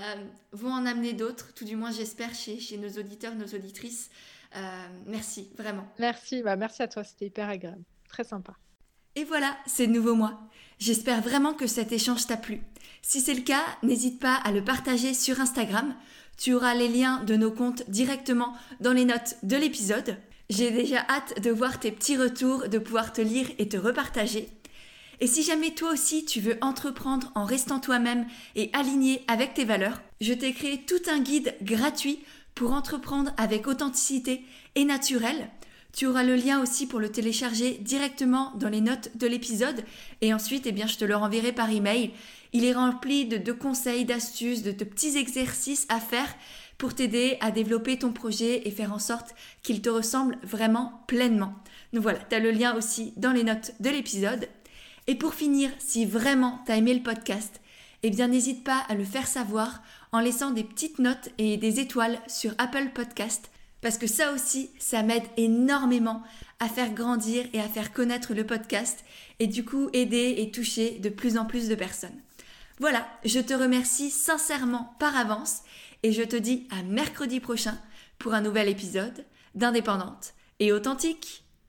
vont en amener d'autres. Tout du moins, j'espère chez, chez nos auditeurs, nos auditrices. Euh, merci, vraiment. Merci, bah merci à toi. C'était hyper agréable, très sympa. Et voilà, c'est nouveau moi. J'espère vraiment que cet échange t'a plu. Si c'est le cas, n'hésite pas à le partager sur Instagram tu auras les liens de nos comptes directement dans les notes de l'épisode. J'ai déjà hâte de voir tes petits retours, de pouvoir te lire et te repartager. Et si jamais toi aussi tu veux entreprendre en restant toi-même et aligné avec tes valeurs, je t'ai créé tout un guide gratuit pour entreprendre avec authenticité et naturel. Tu auras le lien aussi pour le télécharger directement dans les notes de l'épisode et ensuite eh bien, je te le renverrai par email il est rempli de, conseils, d'astuces, de, de petits exercices à faire pour t'aider à développer ton projet et faire en sorte qu'il te ressemble vraiment pleinement. Donc voilà, tu as le lien aussi dans les notes de l'épisode. Et pour finir, si vraiment tu as aimé le podcast, eh bien n'hésite pas à le faire savoir en laissant des petites notes et des étoiles sur Apple Podcast parce que ça aussi, ça m'aide énormément à faire grandir et à faire connaître le podcast et du coup aider et toucher de plus en plus de personnes. Voilà, je te remercie sincèrement par avance et je te dis à mercredi prochain pour un nouvel épisode d'Indépendante et authentique.